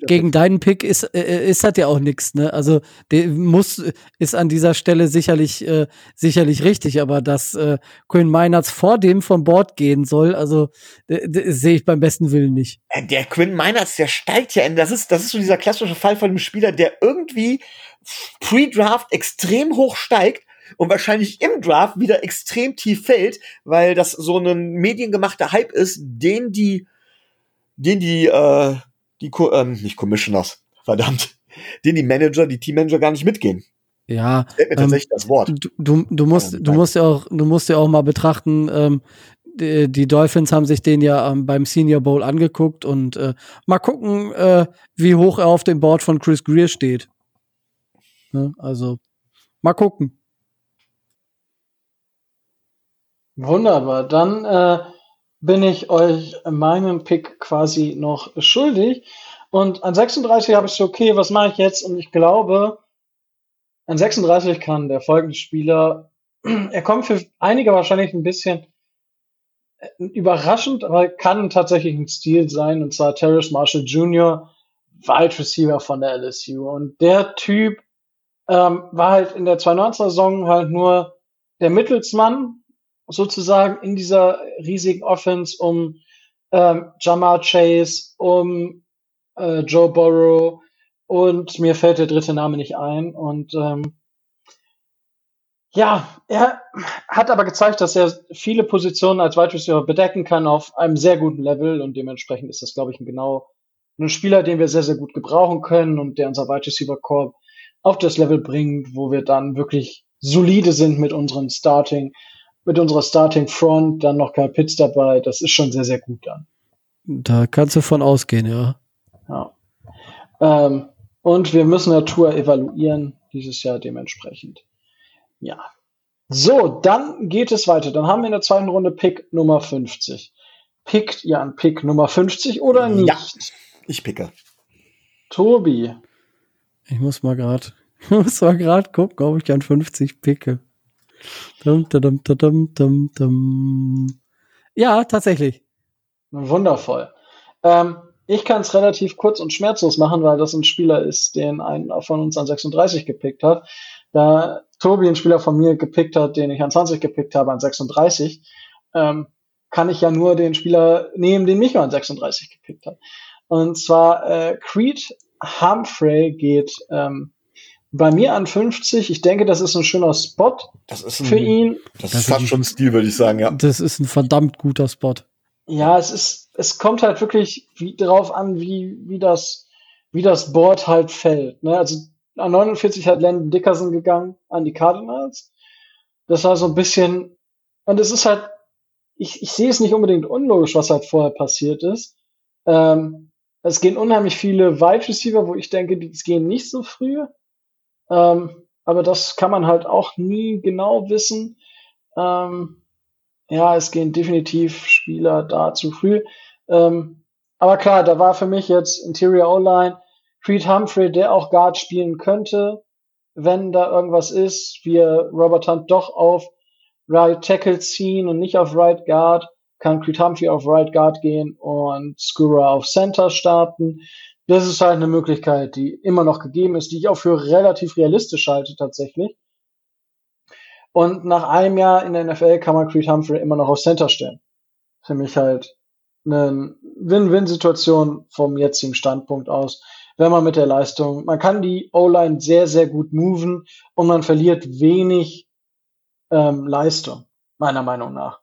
gegen deinen Pick ist, äh, ist das ja auch nichts, ne? Also, der muss, ist an dieser Stelle sicherlich, äh, sicherlich richtig, aber dass äh, Quinn Meinerts vor dem von Bord gehen soll, also äh, sehe ich beim besten Willen nicht. Äh, Der Quinn Meinerts, der steigt ja in. Das ist, das ist so dieser klassische Fall von einem Spieler, der irgendwie pre-Draft extrem hoch steigt und wahrscheinlich im Draft wieder extrem tief fällt, weil das so ein mediengemachter Hype ist, den die, den die, äh, die, Co- ähm, nicht Commissioners, verdammt, den die Manager, die Teammanager gar nicht mitgehen. Ja, Fällt mir Ähm, tatsächlich das Wort. du, du, du musst, du musst ja auch, du musst ja auch mal betrachten, ähm, die, die Dolphins haben sich den ja ähm, beim Senior Bowl angeguckt und äh, mal gucken, äh, wie hoch er auf dem Board von Chris Greer steht. Ne? Also, mal gucken. Wunderbar. Dann äh, bin ich euch meinen Pick quasi noch schuldig. Und an 36 habe ich so, okay, was mache ich jetzt? Und ich glaube, an 36 kann der folgende Spieler, er kommt für einige wahrscheinlich ein bisschen äh, überraschend, aber kann tatsächlich ein Stil sein, und zwar Terrace Marshall Jr., Wide Receiver von der LSU. Und der Typ ähm, war halt in der 2019-Saison halt nur der Mittelsmann sozusagen in dieser riesigen Offense um ähm, Jamar Chase, um äh, Joe Burrow und mir fällt der dritte Name nicht ein. Und ähm, ja, er hat aber gezeigt, dass er viele Positionen als Wide Receiver bedecken kann auf einem sehr guten Level und dementsprechend ist das, glaube ich, ein genau ein Spieler, den wir sehr, sehr gut gebrauchen können und der unser Wide Receiver Corps auf das Level bringt, wo wir dann wirklich solide sind mit unseren Starting, mit unserer Starting Front, dann noch Kyle Pitts dabei. Das ist schon sehr, sehr gut dann. Da kannst du von ausgehen, ja. Ja. Ähm, und wir müssen Natur evaluieren dieses Jahr dementsprechend. Ja. So, dann geht es weiter. Dann haben wir in der zweiten Runde Pick Nummer 50. Pickt ihr an Pick Nummer 50 oder nicht? Ja. Ich picke. Tobi. Ich muss mal gerade, muss mal gerade gucken, ob ich an 50 picke. Dum, dum, dum, dum, dum. Ja, tatsächlich. Wundervoll. Ähm, ich kann es relativ kurz und schmerzlos machen, weil das ein Spieler ist, den einer von uns an 36 gepickt hat. Da Tobi einen Spieler von mir gepickt hat, den ich an 20 gepickt habe, an 36, ähm, kann ich ja nur den Spieler nehmen, den Micho an 36 gepickt hat. Und zwar äh, Creed Humphrey geht ähm, bei mir an 50. Ich denke, das ist ein schöner Spot Das ist ein, für ihn. Das Das ist fast schon ein Stil, würde ich sagen, ja. Das ist ein verdammt guter Spot. Ja, es ist, es kommt halt wirklich wie, darauf an, wie, wie das, wie das Board halt fällt. Ne? Also an 49 hat Landon Dickerson gegangen an die Cardinals. Das war so ein bisschen, und es ist halt, ich, ich sehe es nicht unbedingt unlogisch, was halt vorher passiert ist. Ähm, es gehen unheimlich viele Wide Receiver, wo ich denke, die gehen nicht so früh. Ähm, aber das kann man halt auch nie genau wissen. Ähm, ja, es gehen definitiv Spieler da zu früh. Ähm, aber klar, da war für mich jetzt Interior O-Line Creed Humphrey, der auch Guard spielen könnte, wenn da irgendwas ist, wir Robert Hunt doch auf Right Tackle ziehen und nicht auf Right Guard, kann Creed Humphrey auf Right Guard gehen und Skura auf Center starten. Das ist halt eine Möglichkeit, die immer noch gegeben ist, die ich auch für relativ realistisch halte tatsächlich. Und nach einem Jahr in der NFL kann man Creed Humphrey immer noch auf Center stellen. Für mich halt eine Win-Win-Situation vom jetzigen Standpunkt aus, wenn man mit der Leistung, man kann die O-Line sehr, sehr gut moven und man verliert wenig ähm, Leistung, meiner Meinung nach.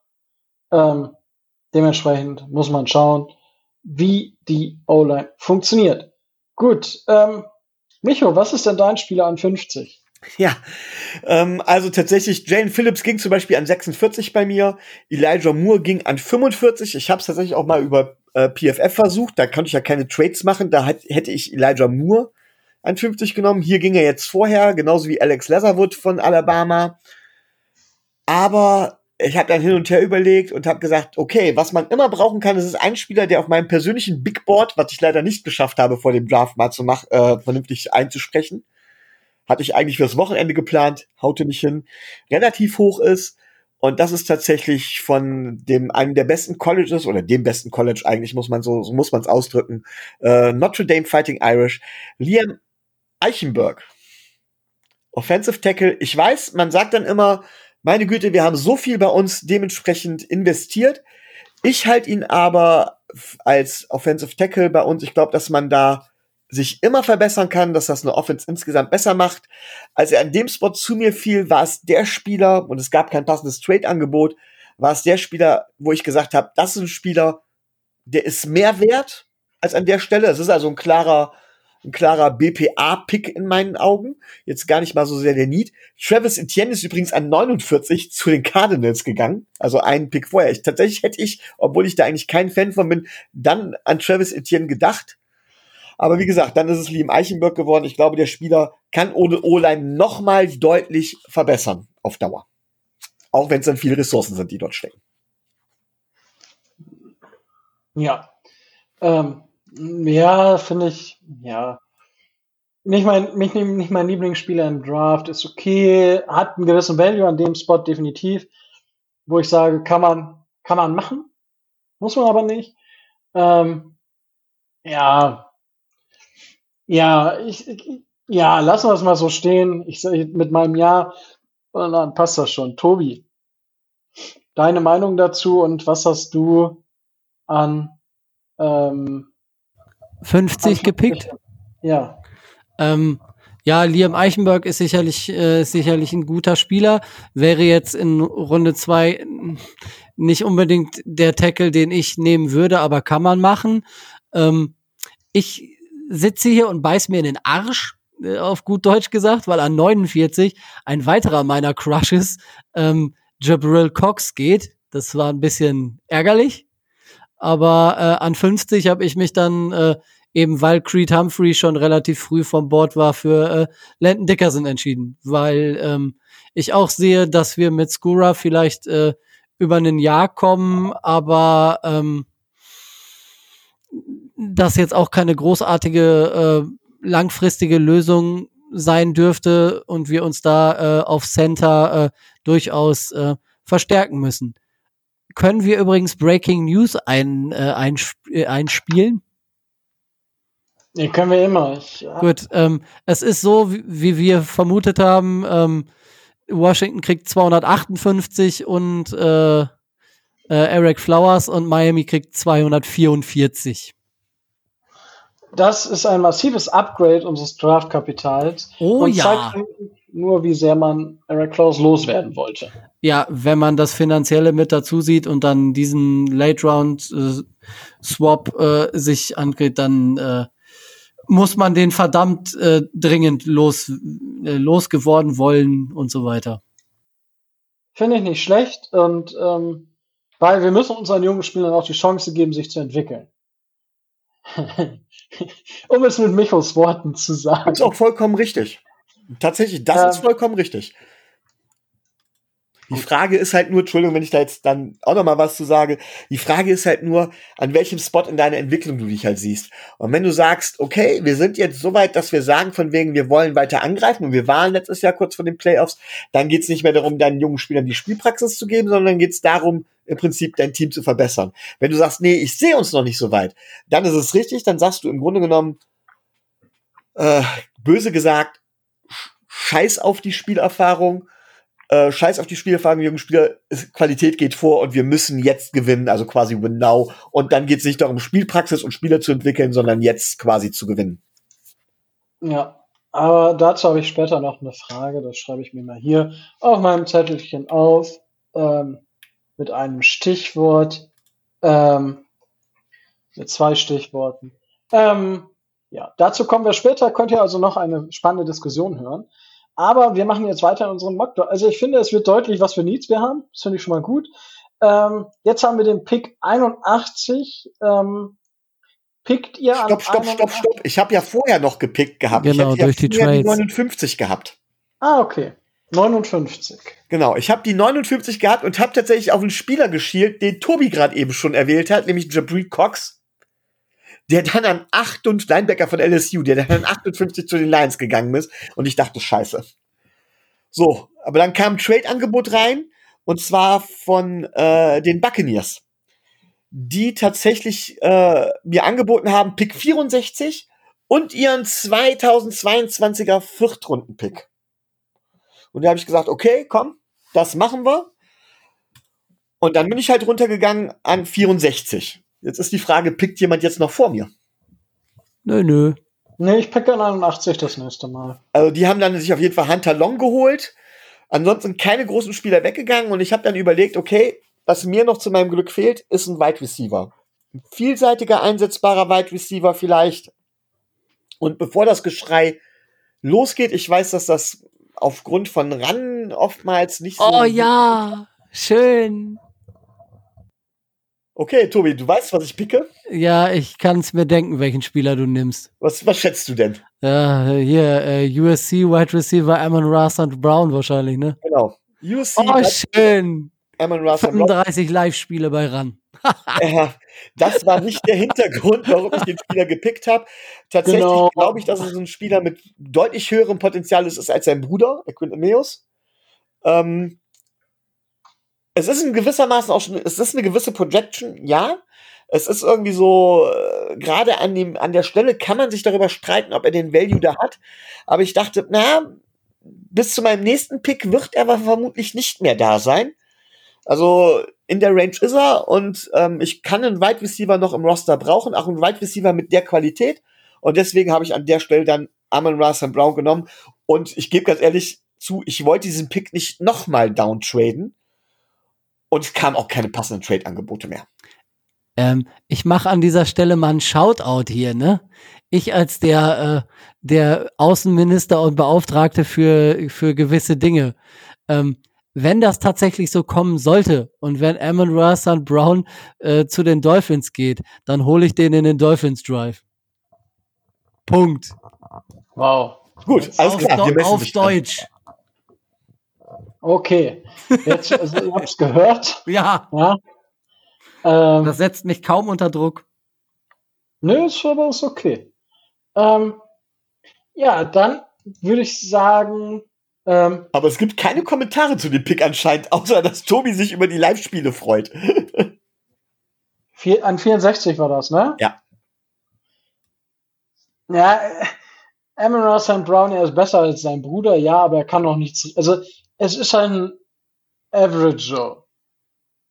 Ähm, dementsprechend muss man schauen, wie die O-Line funktioniert. Gut, ähm, Micho, was ist denn dein Spieler an 50? Ja, ähm, also tatsächlich, Jane Phillips ging zum Beispiel an 46 bei mir, Elijah Moore ging an 45. Ich habe es tatsächlich auch mal über äh, PFF versucht, da konnte ich ja keine Trades machen, da hat, hätte ich Elijah Moore an 50 genommen. Hier ging er jetzt vorher, genauso wie Alex Leatherwood von Alabama. Aber ich habe dann hin und her überlegt und habe gesagt, okay, was man immer brauchen kann, das ist ein Spieler, der auf meinem persönlichen Big Board, was ich leider nicht geschafft habe, vor dem Draft mal zu machen, äh, vernünftig einzusprechen, hatte ich eigentlich fürs Wochenende geplant, haute nicht hin, relativ hoch ist. Und das ist tatsächlich von dem einem der besten Colleges oder dem besten College eigentlich muss man so, so muss man es ausdrücken. Äh, Notre Dame Fighting Irish, Liam Eichenberg, Offensive Tackle. Ich weiß, man sagt dann immer, meine Güte, wir haben so viel bei uns dementsprechend investiert. Ich halte ihn aber als Offensive Tackle bei uns. Ich glaube, dass man da sich immer verbessern kann, dass das eine Offense insgesamt besser macht. Als er an dem Spot zu mir fiel, war es der Spieler, und es gab kein passendes Trade-Angebot, war es der Spieler, wo ich gesagt habe, das ist ein Spieler, der ist mehr wert als an der Stelle. Es ist also ein klarer ein klarer BPA-Pick in meinen Augen. Jetzt gar nicht mal so sehr der Need. Travis Etienne ist übrigens an 49 zu den Cardinals gegangen. Also einen Pick vorher. Ich, tatsächlich hätte ich, obwohl ich da eigentlich kein Fan von bin, dann an Travis Etienne gedacht. Aber wie gesagt, dann ist es Liam Eichenberg geworden. Ich glaube, der Spieler kann ohne O-Line nochmal deutlich verbessern auf Dauer. Auch wenn es dann viele Ressourcen sind, die dort stecken. Ja. Ähm, ja, finde ich, ja. Nicht mein, nicht, nicht mein Lieblingsspieler im Draft, ist okay, hat einen gewissen Value an dem Spot definitiv, wo ich sage, kann man, kann man machen, muss man aber nicht. Ähm, ja, ja, ich, ja, lassen wir es mal so stehen. Ich sage mit meinem Ja, und dann passt das schon. Tobi, deine Meinung dazu und was hast du an ähm, 50 gepickt? Ja. Ähm, ja, Liam Eichenberg ist sicherlich, äh, sicherlich ein guter Spieler. Wäre jetzt in Runde zwei nicht unbedingt der Tackle, den ich nehmen würde, aber kann man machen. Ähm, ich sitze hier und beiß mir in den Arsch, äh, auf gut Deutsch gesagt, weil an 49 ein weiterer meiner Crushes, ähm, Jabril Cox geht. Das war ein bisschen ärgerlich. Aber äh, an 50 habe ich mich dann äh, eben weil Creed Humphrey schon relativ früh vom Bord war für äh, Landon Dickerson entschieden, weil ähm, ich auch sehe, dass wir mit Skura vielleicht äh, über ein Jahr kommen, aber ähm, das jetzt auch keine großartige äh, langfristige Lösung sein dürfte und wir uns da äh, auf Center äh, durchaus äh, verstärken müssen können wir übrigens Breaking News ein, äh, einsp äh, einspielen? Ja, können wir immer. Ich, ja. Gut, ähm, es ist so, wie, wie wir vermutet haben, ähm, Washington kriegt 258 und äh, äh, Eric Flowers und Miami kriegt 244. Das ist ein massives Upgrade unseres Draftkapitals. Oh und ja. Zeigt nur, wie sehr man Eric Flowers loswerden wollte. Ja, wenn man das Finanzielle mit dazu sieht und dann diesen Late Round äh, Swap äh, sich angeht, dann äh, muss man den verdammt äh, dringend los äh, losgeworden wollen und so weiter. Finde ich nicht schlecht und ähm, weil wir müssen unseren jungen Spielern auch die Chance geben, sich zu entwickeln. um es mit Michos Worten zu sagen. Das ist auch vollkommen richtig. Tatsächlich, das ähm, ist vollkommen richtig. Die Frage ist halt nur, Entschuldigung, wenn ich da jetzt dann auch noch mal was zu sage. Die Frage ist halt nur, an welchem Spot in deiner Entwicklung du dich halt siehst. Und wenn du sagst, okay, wir sind jetzt so weit, dass wir sagen, von wegen, wir wollen weiter angreifen und wir waren letztes Jahr kurz vor den Playoffs, dann geht's nicht mehr darum, deinen jungen Spielern die Spielpraxis zu geben, sondern geht's darum, im Prinzip dein Team zu verbessern. Wenn du sagst, nee, ich sehe uns noch nicht so weit, dann ist es richtig, dann sagst du im Grunde genommen, äh, böse gesagt, scheiß auf die Spielerfahrung, äh, scheiß auf die Spielerfahrung, jungen Spieler, Qualität geht vor und wir müssen jetzt gewinnen, also quasi win now. Und dann geht es nicht darum, Spielpraxis und Spieler zu entwickeln, sondern jetzt quasi zu gewinnen. Ja, aber dazu habe ich später noch eine Frage, das schreibe ich mir mal hier auf meinem Zettelchen auf, ähm, mit einem Stichwort, ähm, mit zwei Stichworten. Ähm, ja, dazu kommen wir später, könnt ihr also noch eine spannende Diskussion hören. Aber wir machen jetzt weiter in unserem Mock. Also ich finde, es wird deutlich, was für Needs wir haben. Das finde ich schon mal gut. Ähm, jetzt haben wir den Pick 81. Ähm, pickt ihr stopp, an Stopp, stopp, stopp, stopp. Ich habe ja vorher noch gepickt gehabt. Genau, ich durch ja die Trades. Die 59 gehabt. Ah, okay. 59. Genau, ich habe die 59 gehabt und habe tatsächlich auf einen Spieler geschielt, den Tobi gerade eben schon erwählt hat, nämlich Jabri Cox, der dann an 8 und Linebacker von LSU, der dann an 58 zu den Lions gegangen ist und ich dachte, scheiße. So, aber dann kam ein Trade-Angebot rein und zwar von äh, den Buccaneers, die tatsächlich äh, mir angeboten haben, Pick 64 und ihren 2022er Viertrunden-Pick. Und da habe ich gesagt, okay, komm, das machen wir. Und dann bin ich halt runtergegangen an 64. Jetzt ist die Frage, pickt jemand jetzt noch vor mir? Nö, nö. Nee, ich picke an 81 das nächste Mal. Also die haben dann sich auf jeden Fall Hunter Long geholt. Ansonsten keine großen Spieler weggegangen und ich habe dann überlegt, okay, was mir noch zu meinem Glück fehlt, ist ein Wide Receiver. Ein vielseitiger, einsetzbarer Wide Receiver vielleicht. Und bevor das Geschrei losgeht, ich weiß, dass das aufgrund von Ran oftmals nicht so. Oh ja, schön. Okay, Tobi, du weißt, was ich picke? Ja, ich kann es mir denken, welchen Spieler du nimmst. Was, was schätzt du denn? Ja, hier, äh, USC Wide Receiver Amon Ross und Brown wahrscheinlich, ne? Genau. USC. Oh, schön. Amon Ross 35 Live-Spiele bei RAN. ja, das war nicht der Hintergrund, warum ich den Spieler gepickt habe. Tatsächlich genau. glaube ich, dass es ein Spieler mit deutlich höherem Potenzial ist als sein Bruder, Quinteneus. Ähm, es ist in gewissermaßen auch schon, es ist eine gewisse Projection, ja. Es ist irgendwie so, äh, gerade an dem, an der Stelle kann man sich darüber streiten, ob er den Value da hat. Aber ich dachte, na, bis zu meinem nächsten Pick wird er vermutlich nicht mehr da sein. Also in der Range ist er und ähm, ich kann einen Wide Receiver noch im Roster brauchen, auch einen Wide Receiver mit der Qualität. Und deswegen habe ich an der Stelle dann Amon Russell Brown genommen. Und ich gebe ganz ehrlich zu, ich wollte diesen Pick nicht nochmal downtraden. Und es kamen auch keine passenden Trade-Angebote mehr. Ähm, ich mache an dieser Stelle mal einen Shoutout hier, ne? Ich als der, äh, der Außenminister und Beauftragte für, für gewisse Dinge. Ähm, wenn das tatsächlich so kommen sollte und wenn Amon Russell Brown äh, zu den Dolphins geht, dann hole ich den in den Dolphins Drive. Punkt. Wow. Gut, alles auf klar. Wir auf Deutsch. Okay, jetzt, also, ihr habt es gehört. Ja. ja. Ähm, das setzt mich kaum unter Druck. Nö, ist aber ist okay. Ähm, ja, dann würde ich sagen. Ähm, aber es gibt keine Kommentare zu dem Pick anscheinend, außer dass Tobi sich über die Live-Spiele freut. Vier, an 64 war das, ne? Ja. Ja, Amon Ross Brown, er ist besser als sein Bruder, ja, aber er kann noch nichts. Also es ist ein Average Joe.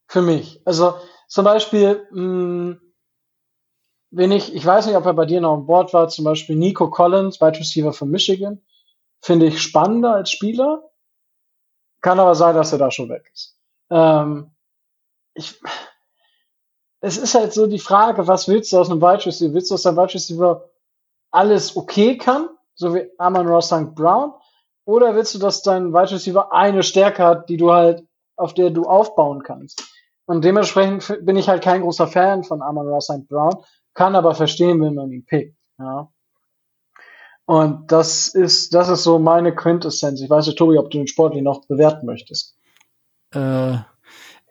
Für mich. Also zum Beispiel, mh, hm, wenn ich, ich weiß nicht, ob er bei dir noch an Bord war, zum Beispiel Nico Collins, Wide Receiver von Michigan, finde ich spannender als Spieler. Kann aber sein, dass er da schon weg ist. Ähm, ich, es ist halt so die Frage, was willst du aus einem Wide Receiver? Willst du aus einem Wide Receiver alles okay kann, so wie Amon Ross St. Brown? Oder willst du, dass dein Wide Receiver eine Stärke hat, die du halt, auf der du aufbauen kannst? Und dementsprechend bin ich halt kein großer Fan von Amon Ross St. Brown, kann aber verstehen, wenn man ihn pickt. Ja. Und das ist, das ist so meine Quintessenz. Ich weiß nicht, Tobi, ob du den Sportlich noch bewerten möchtest. Äh,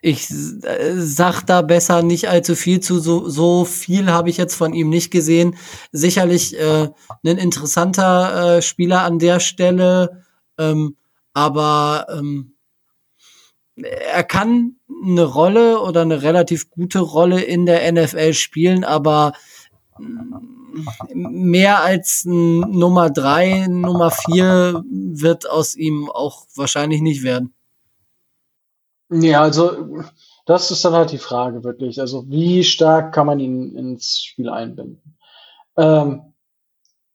ich äh, sag da besser nicht allzu viel zu. So, so viel habe ich jetzt von ihm nicht gesehen. Sicherlich äh, ein interessanter äh, Spieler an der Stelle. Ähm, aber ähm, er kann eine Rolle oder eine relativ gute Rolle in der NFL spielen, aber mm, mehr als ein Nummer drei, Nummer vier wird aus ihm auch wahrscheinlich nicht werden. Ja, also das ist dann halt die Frage wirklich. Also wie stark kann man ihn ins Spiel einbinden? Ähm,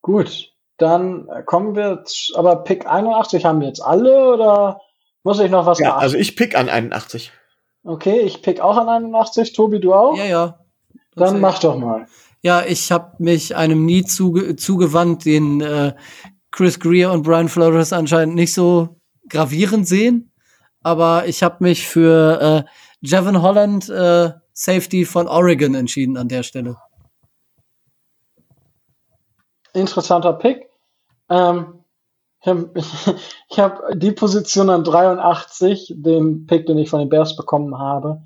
gut, dann kommen wir, zu, aber Pick 81 haben wir jetzt alle oder muss ich noch was Ja, also ich pick an 81. Okay, ich pick auch an 81. Tobi, du auch? Ja, ja. Dann mach doch mal. Ja, ich habe mich einem nie zuge zugewandt, den äh, Chris Greer und Brian Flores anscheinend nicht so gravierend sehen. Aber ich habe mich für äh, Jevon Holland, äh, Safety von Oregon, entschieden an der Stelle. Interessanter Pick. Ähm, ich habe die Position an 83, den Pick, den ich von den Bears bekommen habe,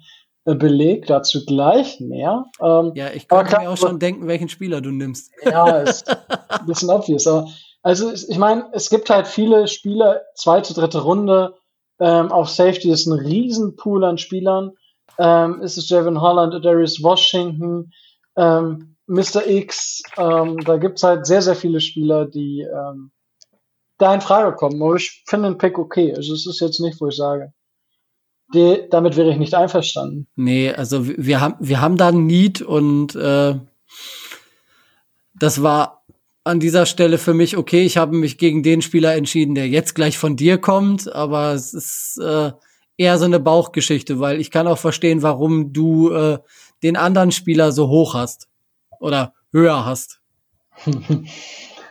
äh, belegt. Dazu gleich mehr. Ähm, ja, ich kann mir auch schon denken, welchen Spieler du nimmst. Ja, ist ein bisschen obvious. Aber also ich meine, es gibt halt viele Spieler, zweite, dritte Runde, ähm, auf Safety ist ein Riesenpool an Spielern. Ähm, ist es Javon Holland, Darius Washington, ähm, Mr. X. Ähm, da gibt's halt sehr, sehr viele Spieler, die ähm, da in Frage kommen. Aber ich finde den Pick okay. Also es ist jetzt nicht, wo ich sage. Die, damit wäre ich nicht einverstanden. Nee, also wir haben, wir haben da ein Need und äh, das war an dieser Stelle für mich okay. Ich habe mich gegen den Spieler entschieden, der jetzt gleich von dir kommt, aber es ist äh, eher so eine Bauchgeschichte, weil ich kann auch verstehen, warum du äh, den anderen Spieler so hoch hast oder höher hast.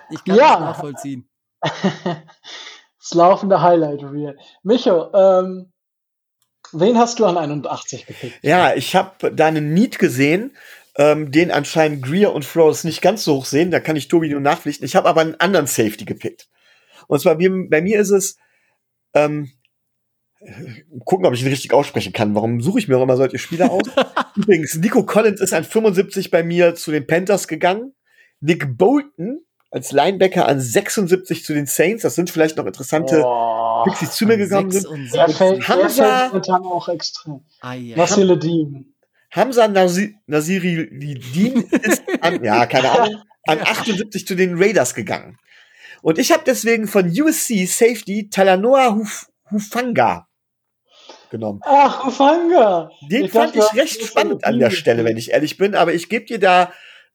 Ich kann ja. das nachvollziehen. das laufende Highlight Reel. Micho, ähm, wen hast du an 81 gepickt? Ja, ich habe deinen Need gesehen ähm, den anscheinend Greer und Flores nicht ganz so hoch sehen. Da kann ich Tobi nur nachpflichten. Ich habe aber einen anderen Safety gepickt. Und zwar bei, bei mir ist es, ähm, gucken, ob ich ihn richtig aussprechen kann. Warum suche ich mir auch immer solche Spieler aus? Übrigens, Nico Collins ist an 75 bei mir zu den Panthers gegangen. Nick Bolton als Linebacker an 76 zu den Saints. Das sind vielleicht noch interessante oh, Picks, die zu mir gekommen sind. Der fällt, Hamza, der fällt auch extrem. Ah, ja. Hamza Nasiri, Nasiri Lidin ist an, ja, keine Ahnung, an 78 zu den Raiders gegangen. Und ich habe deswegen von USC Safety Talanoa Huf, Hufanga genommen. Ach, Hufanga! Den ich fand ich recht spannend an der Stelle, wenn ich ehrlich bin, aber ich gebe dir da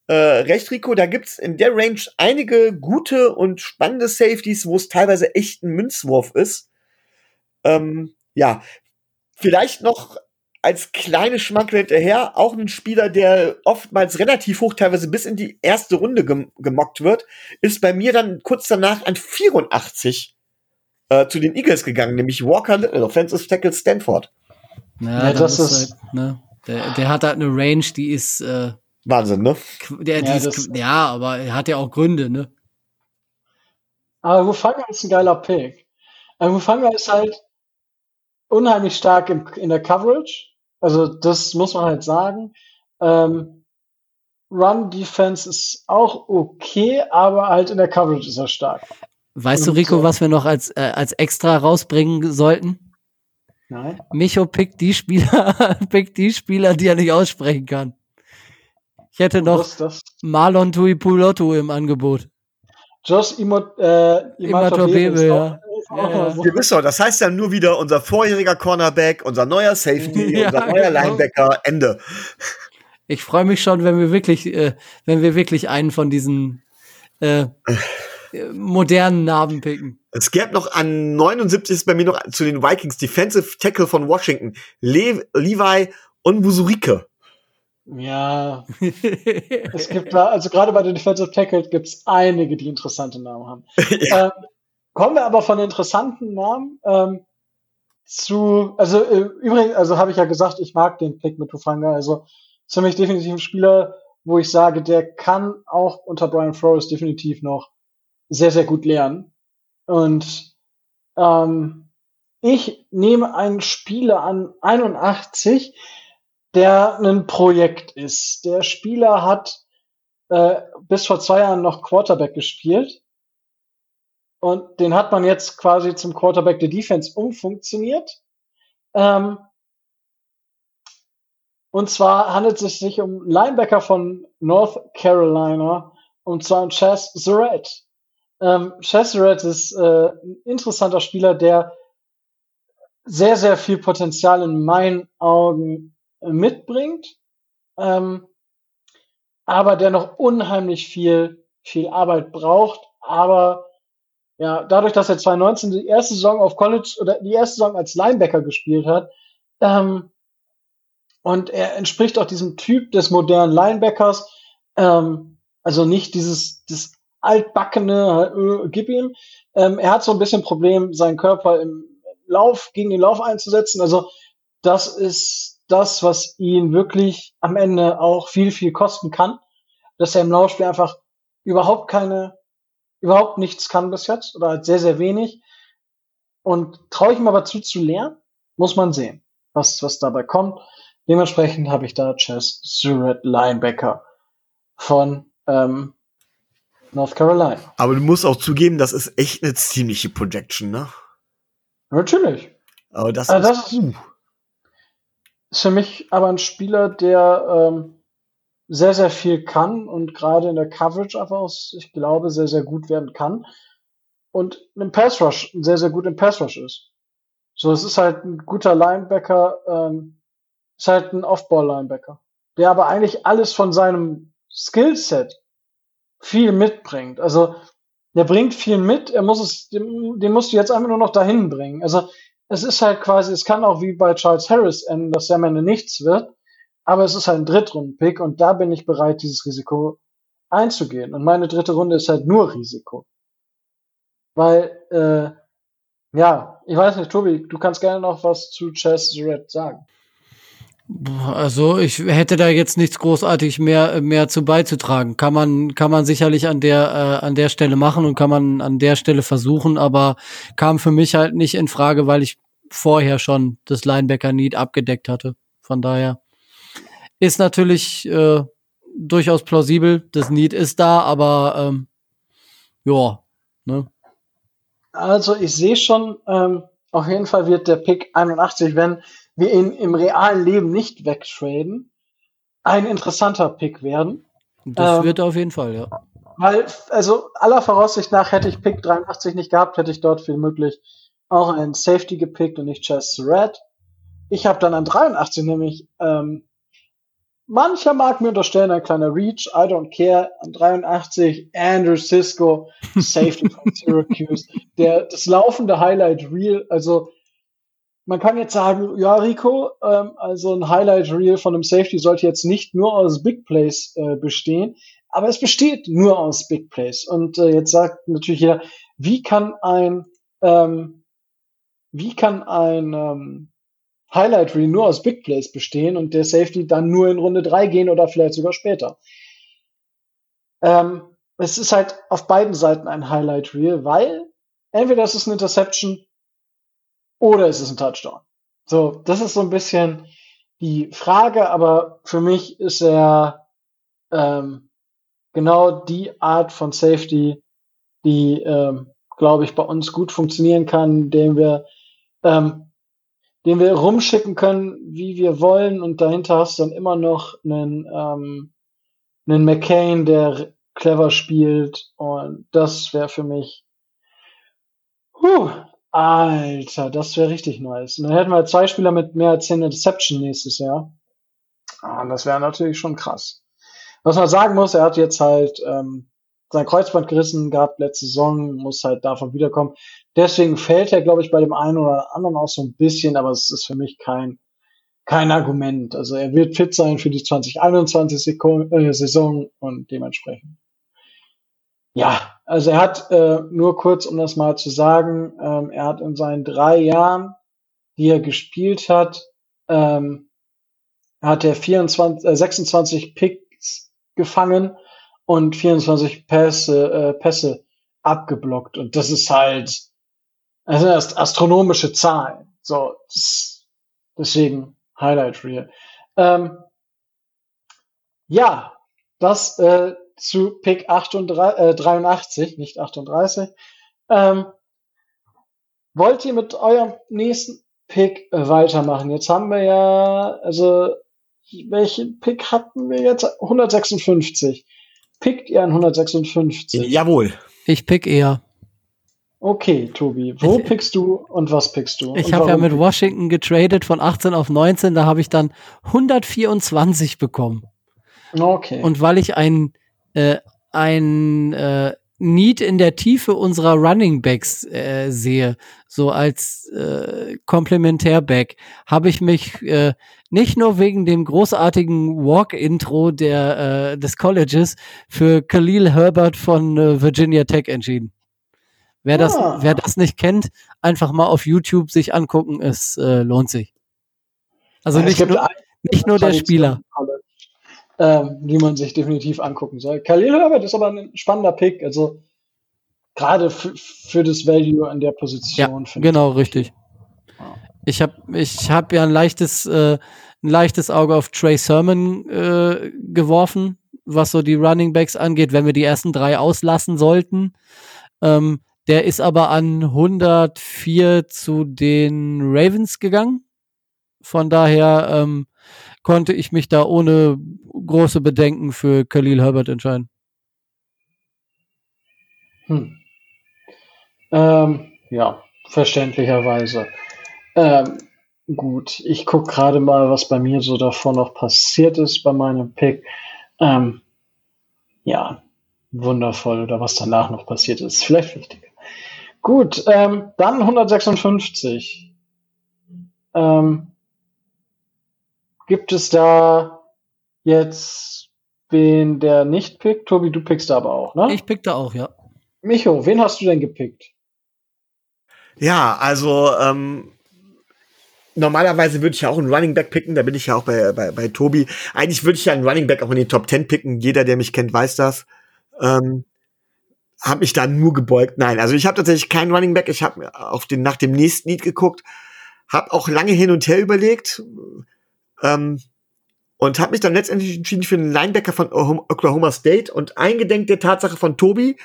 äh, recht, Rico, da gibt's in der Range einige gute und spannende Safeties, wo es teilweise echt ein Münzwurf ist. Ähm, ja, vielleicht noch als kleine Schmankerl hinterher auch ein Spieler, der oftmals relativ hoch, teilweise bis in die erste Runde gem gemockt wird, ist bei mir dann kurz danach an 84 äh, zu den Eagles gegangen, nämlich Walker Little, Offensive Tackle Stanford. Ja, ja das ist, halt, ne, der, der hat halt eine Range, die ist äh, Wahnsinn, ne? Der, ja, ist, ja, aber er hat ja auch Gründe, ne? Aber Wufanga ist ein geiler Pick. Aber Wufanga ist halt unheimlich stark in, in der Coverage. Also das muss man halt sagen. Ähm, Run Defense ist auch okay, aber halt in der Coverage ist er stark. Weißt Und, du, Rico, was wir noch als, äh, als extra rausbringen sollten? Nein. Micho pickt die Spieler, pickt die Spieler, die er nicht aussprechen kann. Ich hätte noch Marlon Tuipulotu im Angebot. Josh Imot, äh, Imatobebe, ja. Ja. Doch, das heißt ja nur wieder unser vorheriger Cornerback, unser neuer Safety, ja, unser neuer genau. Linebacker, Ende. Ich freue mich schon, wenn wir wirklich, äh, wenn wir wirklich einen von diesen äh, modernen Namen picken. Es gäbe noch an 79 ist bei mir noch zu den Vikings Defensive Tackle von Washington, Le Levi und Busurike. Ja, es gibt da, also gerade bei den Defensive Tackle gibt es einige, die interessante Namen haben. ja. ähm, kommen wir aber von interessanten Namen ähm, zu, also äh, übrigens, also habe ich ja gesagt, ich mag den Pick mit Tufanga, also ist für mich definitiv ein Spieler, wo ich sage, der kann auch unter Brian Flores definitiv noch sehr, sehr gut lernen. Und ähm, ich nehme einen Spieler an 81, der ein Projekt ist. Der Spieler hat äh, bis vor zwei Jahren noch Quarterback gespielt. Und den hat man jetzt quasi zum Quarterback der Defense umfunktioniert. Ähm, und zwar handelt es sich um Linebacker von North Carolina, Und zwar Chess Surratt. Ähm, Chess Surratt ist äh, ein interessanter Spieler, der sehr, sehr viel Potenzial in meinen Augen mitbringt, ähm, aber der noch unheimlich viel, viel Arbeit braucht. Aber ja, dadurch, dass er 2019 die erste Saison auf College oder die erste Saison als Linebacker gespielt hat, ähm, und er entspricht auch diesem Typ des modernen Linebackers, ähm, also nicht dieses, das altbackene, äh, gib ihm. Ähm, er hat so ein bisschen Problem, seinen Körper im Lauf, gegen den Lauf einzusetzen. Also das ist das, was ihn wirklich am Ende auch viel, viel kosten kann. Dass er im Laufspiel einfach überhaupt keine, überhaupt nichts kann bis jetzt oder halt sehr, sehr wenig. Und traue ich ihm aber zu, zu lernen, muss man sehen, was, was dabei kommt. Dementsprechend habe ich da Chess Surratt Linebacker von ähm, North Carolina. Aber du musst auch zugeben, das ist echt eine ziemliche Projection, ne? Natürlich. Aber das, also ist, das ist, ist für mich aber ein Spieler, der ähm, sehr, sehr viel kann und gerade in der Coverage einfach, aus, ich glaube, sehr, sehr gut werden kann. Und im Pass Rush sehr, sehr gut im Pass Rush ist. So, es ist halt ein guter Linebacker, ähm, ist halt ein Off-Ball-Linebacker, der aber eigentlich alles von seinem Skillset viel mitbringt. Also der bringt viel mit, er muss es, den, den musst du jetzt einfach nur noch dahin bringen. Also es ist halt quasi, es kann auch wie bei Charles Harris enden, dass er am Ende nichts wird, aber es ist halt ein Drittrunden-Pick und da bin ich bereit, dieses Risiko einzugehen. Und meine dritte Runde ist halt nur Risiko. Weil, äh, ja, ich weiß nicht, Tobi, du kannst gerne noch was zu Chess Red sagen. Also ich hätte da jetzt nichts großartig mehr mehr zu beizutragen. Kann man kann man sicherlich an der äh, an der Stelle machen und kann man an der Stelle versuchen, aber kam für mich halt nicht in Frage, weil ich vorher schon das Linebacker Need abgedeckt hatte. Von daher ist natürlich äh, durchaus plausibel. Das Need ist da, aber ähm, ja. Ne? Also ich sehe schon, ähm, auf jeden Fall wird der Pick 81, wenn wir ihn im realen Leben nicht wegtraden, ein interessanter Pick werden. Das ähm, wird auf jeden Fall, ja. Weil, also aller Voraussicht nach hätte ich Pick 83 nicht gehabt, hätte ich dort viel möglich auch einen Safety gepickt und nicht Chess Red. Ich habe dann an 83 nämlich, ähm, mancher mag mir unterstellen, ein kleiner Reach, I don't care, an 83 Andrew Cisco, Safety von Syracuse, der, das laufende Highlight Reel, also man kann jetzt sagen, ja, Rico, ähm, also ein Highlight Reel von einem Safety sollte jetzt nicht nur aus Big Plays äh, bestehen, aber es besteht nur aus Big Plays. Und äh, jetzt sagt natürlich jeder, wie kann ein ähm, wie kann ein ähm, Highlight Reel nur aus Big Plays bestehen und der Safety dann nur in Runde drei gehen oder vielleicht sogar später? Ähm, es ist halt auf beiden Seiten ein Highlight Reel, weil entweder es ist eine Interception oder ist es ein Touchdown? So, das ist so ein bisschen die Frage, aber für mich ist er ähm, genau die Art von Safety, die, ähm, glaube ich, bei uns gut funktionieren kann, den wir, ähm, den wir rumschicken können, wie wir wollen, und dahinter hast du dann immer noch einen, ähm, einen McCain, der clever spielt, und das wäre für mich huh, Alter, das wäre richtig nice. Und dann hätten wir zwei Spieler mit mehr als 10 Interception nächstes Jahr. Ah, das wäre natürlich schon krass. Was man sagen muss, er hat jetzt halt ähm, sein Kreuzband gerissen gehabt letzte Saison, muss halt davon wiederkommen. Deswegen fällt er, glaube ich, bei dem einen oder anderen auch so ein bisschen, aber es ist für mich kein, kein Argument. Also er wird fit sein für die 2021 äh, Saison und dementsprechend ja, also er hat äh, nur kurz, um das mal zu sagen, ähm, er hat in seinen drei Jahren, die er gespielt hat, ähm, hat er 24, äh, 26 Picks gefangen und 24 Pässe, äh, Pässe abgeblockt. Und das ist halt, das ist astronomische Zahlen. So, das, deswegen Highlight Reel. Ähm, ja, das äh, zu Pick 38, äh, 83, nicht 38. Ähm, wollt ihr mit eurem nächsten Pick äh, weitermachen? Jetzt haben wir ja, also welchen Pick hatten wir jetzt? 156. pickt ihr ein 156? Jawohl. Ich pick eher. Okay, Tobi, wo Ich- pickst du und was pickst du? Ich habe ja mit Washington getradet von 18 auf 19, da habe ich dann 124 bekommen. Okay. Und weil ich ein, äh, ein äh, Need in der Tiefe unserer Running Backs äh, sehe, so als äh, Komplementärback, habe ich mich äh, nicht nur wegen dem großartigen Walk-Intro der äh, des Colleges für Khalil Herbert von äh, Virginia Tech entschieden. Wer das, Ah. wer das nicht kennt, einfach mal auf YouTube sich angucken, es äh, lohnt sich. Also Ja, nicht nur, nicht nur der Spieler. College, Ähm, die man sich definitiv angucken soll. Khalil Herbert ist aber ein spannender Pick, also gerade für, das Value an der Position. ich. Genau, richtig. Ja. Ich habe ich hab ja ein leichtes, äh, ein leichtes Auge auf Trey Sermon äh, geworfen, was so die Running Backs angeht, wenn wir die ersten drei auslassen sollten. Ähm, der ist aber an 104 zu den Ravens gegangen. Von daher ähm, konnte ich mich da ohne große Bedenken für Khalil Herbert entscheiden. Hm. Ähm, ja, verständlicherweise. Ähm, gut, ich gucke gerade mal, was bei mir so davor noch passiert ist bei meinem Pick. Ähm, ja, wundervoll. Oder was danach noch passiert ist, vielleicht wichtiger. Gut, ähm, dann 156. Ähm, gibt es da jetzt wen, der nicht pickt? Tobi, du pickst da aber auch, ne? Ich pickte auch, ja. Micho, wen hast du denn gepickt? Ja, also ähm, normalerweise würde ich ja auch einen Running Back picken, da bin ich ja auch bei, bei, bei Tobi. Eigentlich würde ich ja einen Running Back auch in den Top 10 picken. Jeder, der mich kennt, weiß das. Ähm, habe mich da nur gebeugt. Nein, also ich habe tatsächlich keinen Running Back. Ich habe auf den nach dem nächsten Lied geguckt, habe auch lange hin und her überlegt ähm, und habe mich dann letztendlich entschieden für einen Linebacker von Oklahoma State und eingedenk der Tatsache von Tobi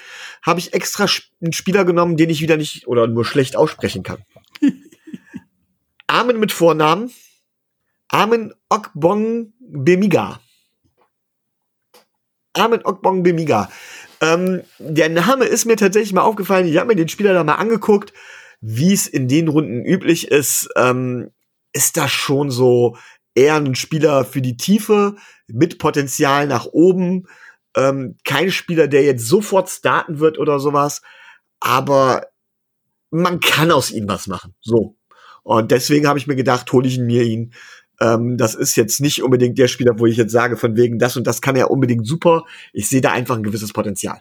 habe ich extra einen Spieler genommen, den ich wieder nicht oder nur schlecht aussprechen kann. Armen mit Vornamen. Armen Okbong Bemiga. Armen Okbong Bemiga. Ähm, der Name ist mir tatsächlich mal aufgefallen. Ich habe mir den Spieler da mal angeguckt, wie es in den Runden üblich ist. Ähm, ist das schon so eher ein Spieler für die Tiefe mit Potenzial nach oben. Ähm, kein Spieler, der jetzt sofort starten wird oder sowas. Aber man kann aus ihm was machen. So. Und deswegen habe ich mir gedacht, hole ich ihn mir ihn. Ähm, das ist jetzt nicht unbedingt der Spieler, wo ich jetzt sage, von wegen das und das kann er unbedingt super. Ich sehe da einfach ein gewisses Potenzial.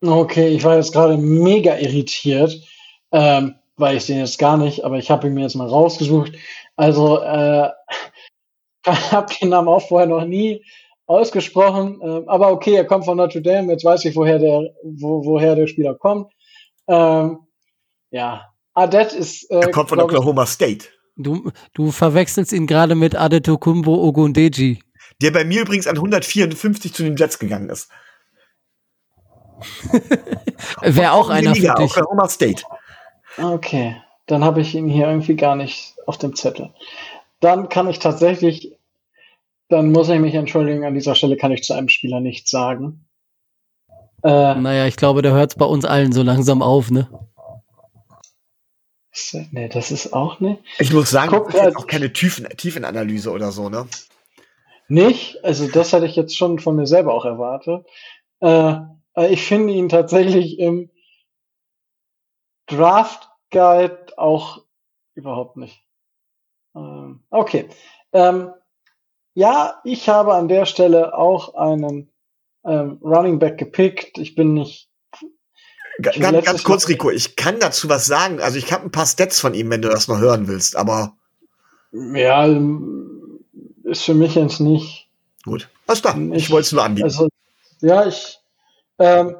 Okay, ich war jetzt gerade mega irritiert, ähm, weil ich den jetzt gar nicht, aber ich habe ihn mir jetzt mal rausgesucht. Also, äh, habe den Namen auch vorher noch nie ausgesprochen, ähm, aber okay, er kommt von Notre Dame, jetzt weiß ich, woher der, wo, woher der Spieler kommt. Ähm, ja, Adet ist, äh, Er kommt von glaub ich, Oklahoma State. Du, du verwechselst ihn gerade mit Adetokumbo Ogundeji. Der bei mir übrigens an 154 zu den Jets gegangen ist. Wäre auch einer für Liga, dich. Oklahoma State. Okay, dann habe ich ihn hier irgendwie gar nicht auf dem Zettel. Dann kann ich tatsächlich, dann muss ich mich entschuldigen, an dieser Stelle kann ich zu einem Spieler nichts sagen. Äh, Naja, ich glaube, da hört es bei uns allen so langsam auf, ne? nee, das ist auch nicht. Ich muss sagen, Guck, das ist jetzt äh, auch keine Tiefen, Tiefenanalyse oder so, ne? Nicht, also das hatte ich jetzt schon von mir selber auch erwartet. Äh, ich finde ihn tatsächlich im Draft Guide auch überhaupt nicht. Ähm, okay. Ähm, ja, ich habe an der Stelle auch einen ähm, Running Back gepickt. Ich bin nicht. Ich Ganz, ganz kurz, Rico, ich kann dazu was sagen. Also ich habe ein paar Stats von ihm, wenn du das noch hören willst, aber Ja, ähm, ist für mich jetzt nicht. gut. Alles klar, ich Ich- wollte es nur anbieten. Also, ja, ich, ähm,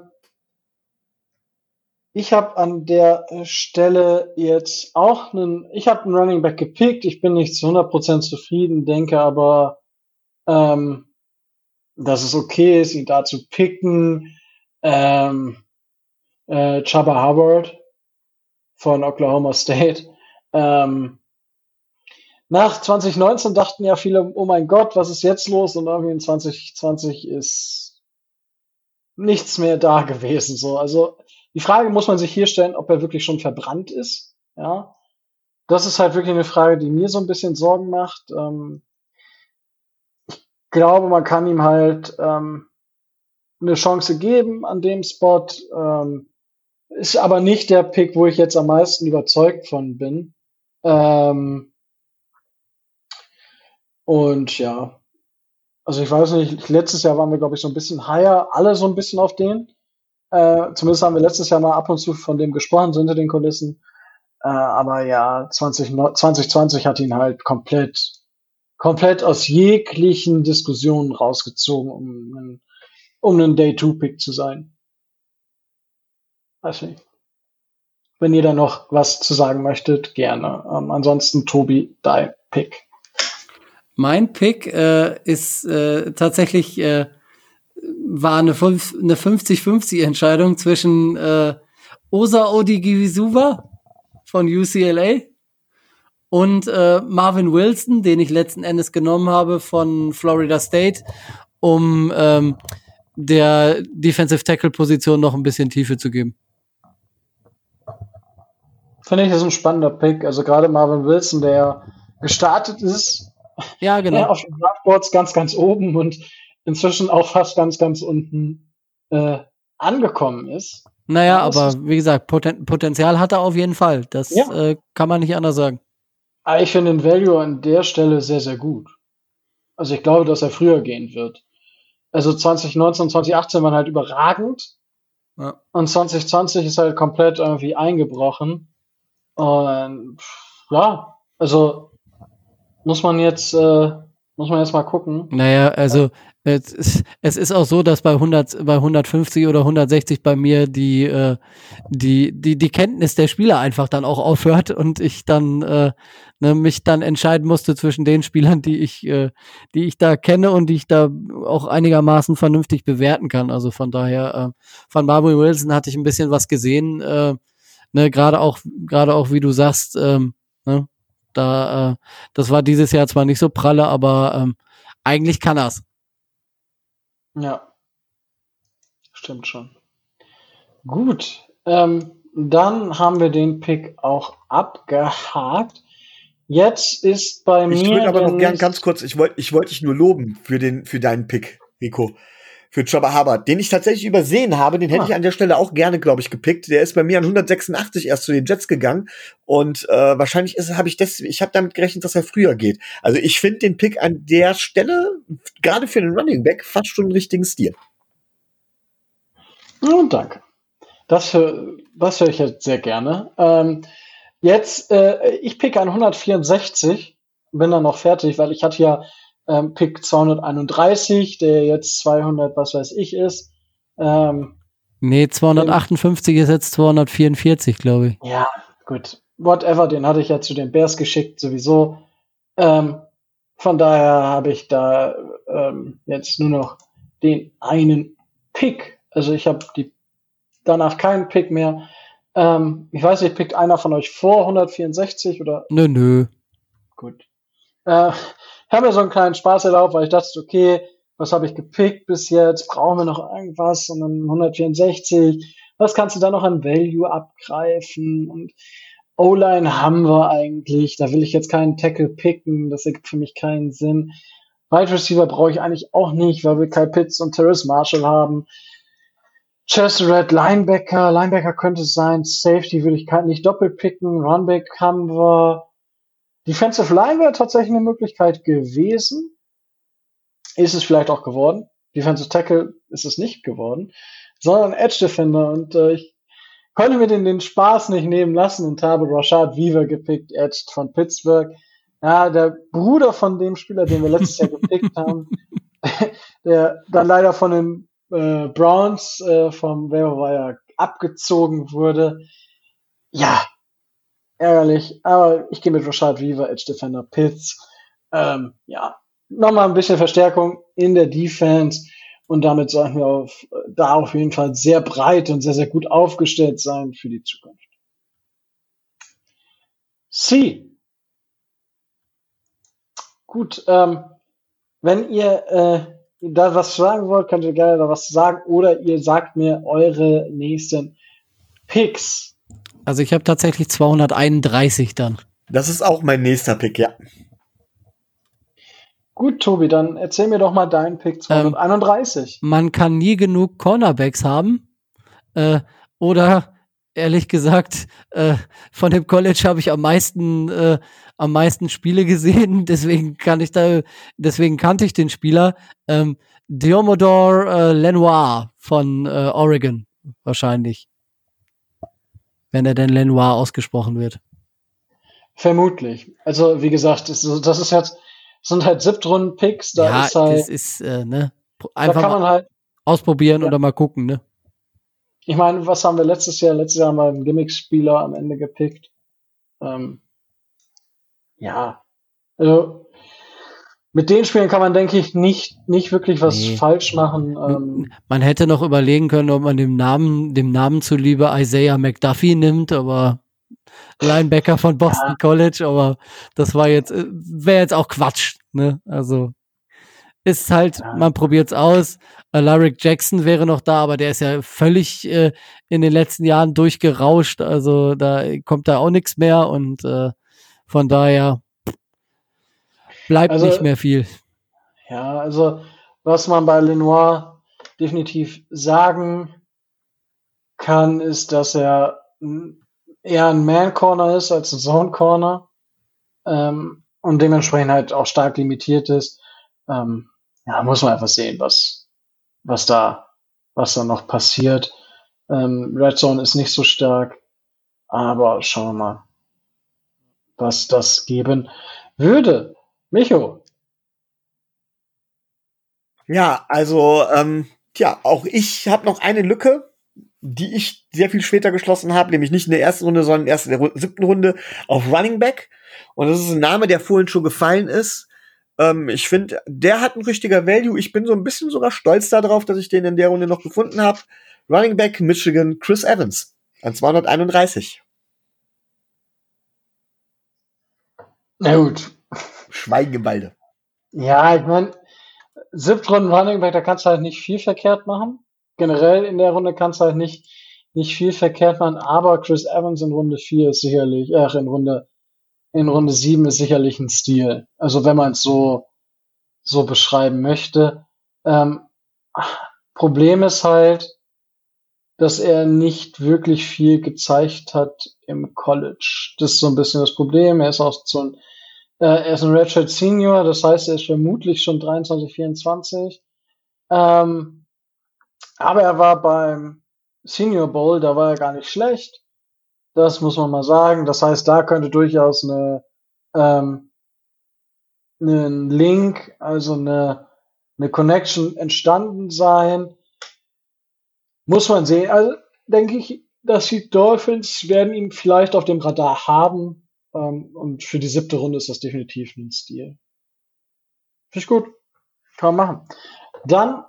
ich habe an der äh, Stelle jetzt auch einen, ich habe einen Running Back gepickt. Ich bin nicht zu 100% zufrieden, denke aber, ähm, dass es okay ist, ihn da zu picken. Ähm, äh, Chubba Hubbard von Oklahoma State. Ähm, nach 2019 dachten ja viele, oh mein Gott, was ist jetzt los? Und irgendwie in 2020 ist nichts mehr da gewesen. So, also die Frage muss man sich hier stellen, ob er wirklich schon verbrannt ist. Ja, das ist halt wirklich eine Frage, die mir so ein bisschen Sorgen macht. Ähm, ich glaube, man kann ihm halt ähm, eine Chance geben an dem Spot. Ähm, ist aber nicht der Pick, wo ich jetzt am meisten überzeugt von bin. Ähm, und ja, also ich weiß nicht, letztes Jahr waren wir, glaube ich, so ein bisschen higher, alle so ein bisschen auf den. Äh, zumindest haben wir letztes Jahr mal ab und zu von dem gesprochen, so hinter den Kulissen. Äh, aber ja, 20, 2020 hat ihn halt komplett, komplett aus jeglichen Diskussionen rausgezogen, um um einen Day-2-Pick zu sein. Weiß nicht. Wenn ihr da noch was zu sagen möchtet, gerne. Ähm, ansonsten Tobi, dein Pick. Mein Pick äh, ist äh, tatsächlich äh, war eine, eine 50-50 Entscheidung zwischen äh, Osa Odigizova von UCLA und äh, Marvin Wilson, den ich letzten Endes genommen habe von Florida State, um ähm, der Defensive Tackle Position noch ein bisschen Tiefe zu geben. Finde ich, das ist ein spannender Pick. Also gerade Marvin Wilson, der gestartet ist. Ja, genau. auf den Draftboards ganz, ganz oben und inzwischen auch fast ganz, ganz unten äh, angekommen ist. Naja, aber wie gesagt, Poten Potenzial hat er auf jeden Fall. Das ja. äh, kann man nicht anders sagen. Aber ich finde den Value an der Stelle sehr, sehr gut. Also ich glaube, dass er früher gehen wird. Also 2019, 2018 waren halt überragend. Ja. Und 2020 ist halt komplett irgendwie eingebrochen. Und ja, also muss man jetzt, äh, muss man jetzt mal gucken. Naja, also es ist, es ist auch so, dass bei 100, bei 150 oder 160 bei mir die, äh, die, die, die Kenntnis der Spieler einfach dann auch aufhört und ich dann äh, ne, mich dann entscheiden musste zwischen den Spielern, die ich, äh, die ich da kenne und die ich da auch einigermaßen vernünftig bewerten kann. Also von daher, äh, von Barbary Wilson hatte ich ein bisschen was gesehen, äh, ne, gerade auch, gerade auch wie du sagst, ähm, ne, da, äh, das war dieses Jahr zwar nicht so pralle, aber ähm, eigentlich kann er's. Ja. Stimmt schon. Gut. Ähm, dann haben wir den Pick auch abgehakt. Jetzt ist bei ich mir. Ich würde aber noch gern ganz kurz, ich wollte ich wollte dich nur loben für den für deinen Pick, Rico für Jabba Hubbard, den ich tatsächlich übersehen habe. Den hätte ah. ich an der Stelle auch gerne, glaube ich, gepickt. Der ist bei mir an 186 erst zu den Jets gegangen und äh, wahrscheinlich ist habe ich das, ich habe damit gerechnet, dass er früher geht. Also ich finde den Pick an der Stelle gerade für den Running Back fast schon einen richtigen Stil. Oh, danke. Das, das höre ich jetzt sehr gerne. Ähm, jetzt, äh, ich picke an 164, bin dann noch fertig, weil ich hatte ja ähm, Pick 231, der jetzt 200, was weiß ich ist. Ähm, nee, 258 ähm, ist jetzt 244, glaube ich. Ja, gut. Whatever, den hatte ich ja zu den Bears geschickt, sowieso. Ähm, von daher habe ich da ähm, jetzt nur noch den einen Pick. Also ich habe die danach keinen Pick mehr. Ähm, ich weiß nicht, pickt einer von euch vor 164 oder? Nö, nö. Gut. Äh, habe mir so einen kleinen Spaß erlaubt, weil ich dachte, okay, was habe ich gepickt bis jetzt? Brauchen wir noch irgendwas? Und dann 164. Was kannst du da noch an Value abgreifen? Und O-Line haben wir eigentlich. Da will ich jetzt keinen Tackle picken. Das ergibt für mich keinen Sinn. Wide Receiver brauche ich eigentlich auch nicht, weil wir Kyle Pitts und Terrace Marshall haben. Chester Red Linebacker. Linebacker könnte es sein. Safety will ich nicht doppelt picken. Runback haben wir. Defensive Line wäre tatsächlich eine Möglichkeit gewesen. Ist es vielleicht auch geworden. Defensive Tackle ist es nicht geworden, sondern Edge Defender. Und äh, ich konnte mir den, den Spaß nicht nehmen lassen und habe Rashad Weaver gepickt, Edge von Pittsburgh. Ja, der Bruder von dem Spieler, den wir letztes Jahr gepickt haben, der dann leider von den äh, Browns äh, vom Waiver abgezogen wurde. Ja, ärgerlich, aber ich gehe mit Rashad Weaver, Edge Defender Pitts. Ähm, ja, nochmal ein bisschen Verstärkung in der Defense und damit sollten wir auf, da auf jeden Fall sehr breit und sehr, sehr gut aufgestellt sein für die Zukunft. C. Gut, ähm, wenn ihr äh, da was sagen wollt, könnt ihr gerne da was sagen oder ihr sagt mir eure nächsten Picks. Also ich habe tatsächlich 231 dann. Das ist auch mein nächster Pick, ja. Gut, Tobi, dann erzähl mir doch mal deinen Pick 231. Ähm, man kann nie genug Cornerbacks haben. Äh, oder ehrlich gesagt, äh, von dem College habe ich am meisten, äh, am meisten Spiele gesehen, deswegen kann ich da, deswegen kannte ich den Spieler. Ähm, Diomodor äh, Lenoir von äh, Oregon, wahrscheinlich. Wenn er denn Lenoir ausgesprochen wird. Vermutlich. Also, wie gesagt, das, ist jetzt, sind halt Siebtrunden-Picks, da ja, ist halt. Das ist, äh, ne, einfach da kann man halt, ausprobieren ja. oder mal gucken, ne? Ich meine, was haben wir letztes Jahr? Letztes Jahr haben wir einen Gimmick-Spieler am Ende gepickt. Ähm, ja. Also, mit den Spielen kann man, denke ich, nicht, nicht wirklich was Nee. falsch machen. Ähm, Man hätte noch überlegen können, ob man dem Namen, dem Namen zuliebe Isaiah McDuffie nimmt, aber Linebacker von Boston College, aber das war jetzt, wäre jetzt auch Quatsch, ne? Also, ist halt, Ja. man probiert's aus. Alaric Jackson wäre noch da, aber der ist ja völlig äh, in den letzten Jahren durchgerauscht, also da kommt da auch nichts mehr und äh, von daher bleibt Also- nicht mehr viel. Ja, also was man bei Lenoir definitiv sagen kann, ist, dass er eher ein Man-Corner ist als ein Zone-Corner ähm, und dementsprechend halt auch stark limitiert ist. Ähm, ja, muss man einfach sehen, was, was da, was da noch passiert. Ähm, Red Zone ist nicht so stark, aber schauen wir mal, was das geben würde. Micho, Ja, also, ähm, tja, auch ich habe noch eine Lücke, die ich sehr viel später geschlossen habe, nämlich nicht in der ersten Runde, sondern erst in der siebten Runde auf Running Back. Und das ist ein Name, der vorhin schon gefallen ist. Ähm, ich finde, der hat ein richtiger Value. Ich bin so ein bisschen sogar stolz darauf, dass ich den in der Runde noch gefunden habe. Running Back Michigan Chris Evans an 231. na gut, Schweigebalde. Ja, ich meine, Siebtrunden Running Back, da kannst du halt nicht viel verkehrt machen. Generell in der Runde kannst du halt nicht, nicht viel verkehrt machen, aber Chris Evans in Runde 4 ist sicherlich, ach, in Runde, in Runde 7 ist sicherlich ein Stil. Also wenn man es so, so beschreiben möchte. Ähm, Problem ist halt, dass er nicht wirklich viel gezeigt hat im College. Das ist so ein bisschen das Problem. Er ist auch so ein er ist ein Redshirt Senior, das heißt, er ist vermutlich schon 23, 24. Ähm, aber er war beim Senior Bowl, da war er gar nicht schlecht. Das muss man mal sagen. Das heißt, da könnte durchaus eine, ähm, ein Link, also eine, eine Connection entstanden sein. Muss man sehen. Also denke ich, dass die Dolphins werden ihn vielleicht auf dem Radar haben. Ähm, und für die siebte Runde ist das definitiv ein Stil. Finde ich gut. Kann man machen. Dann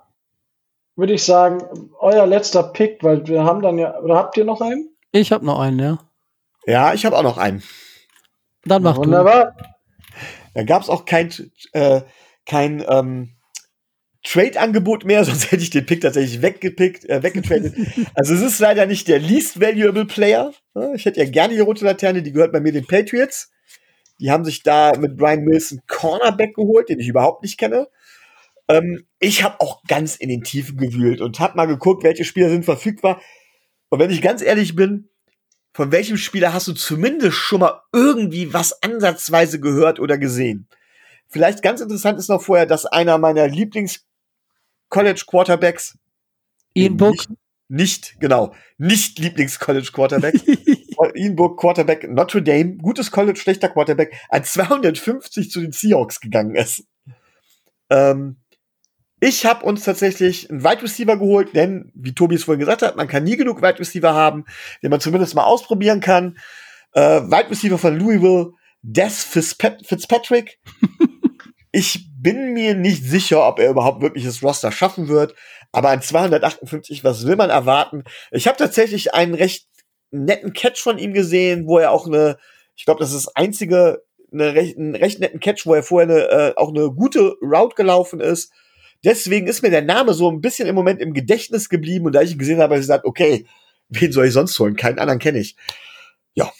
würde ich sagen, euer letzter Pick, weil wir haben dann ja, oder habt ihr noch einen? Ich habe noch einen, ja. Ja, ich habe auch noch einen. Dann mach du. Wunderbar. Da gab es auch kein, äh, kein ähm, Trade-Angebot mehr, sonst hätte ich den Pick tatsächlich weggepickt, äh, weggetradet. also es ist leider nicht der least valuable Player. Ja, Ich hätte ja gerne die rote Laterne, die gehört bei mir den Patriots. Die haben sich da mit Brian Wilson Cornerback geholt, den ich überhaupt nicht kenne. Ähm, ich habe auch ganz in den Tiefen gewühlt und habe mal geguckt, welche Spieler sind verfügbar. Und wenn ich ganz ehrlich bin, von welchem Spieler hast du zumindest schon mal irgendwie was ansatzweise gehört oder gesehen? Vielleicht ganz interessant ist noch vorher, dass einer meiner Lieblings-College-Quarterbacks Ian Book. Nicht, nicht, genau, nicht Lieblings-College-Quarterback. Ian Book, Quarterback Notre Dame, gutes College, schlechter Quarterback, an 250 zu den Seahawks gegangen ist. Ähm, ich habe uns tatsächlich einen Wide Receiver geholt, denn, wie Tobi es vorhin gesagt hat, man kann nie genug Wide Receiver haben, den man zumindest mal ausprobieren kann. Äh, Wide Receiver von Louisville, Des Fitzpat Fitzpatrick. ich bin mir nicht sicher, ob er überhaupt wirklich das Roster schaffen wird, aber an 258, was will man erwarten? Ich habe tatsächlich einen recht netten Catch von ihm gesehen, wo er auch eine, ich glaube, das ist das einzige, eine einen recht netten Catch, wo er vorher eine, äh, auch eine gute Route gelaufen ist. Deswegen ist mir der Name so ein bisschen im Moment im Gedächtnis geblieben und da ich ihn gesehen habe, habe ich gesagt, okay, wen soll ich sonst holen? Keinen anderen kenne ich. Ja.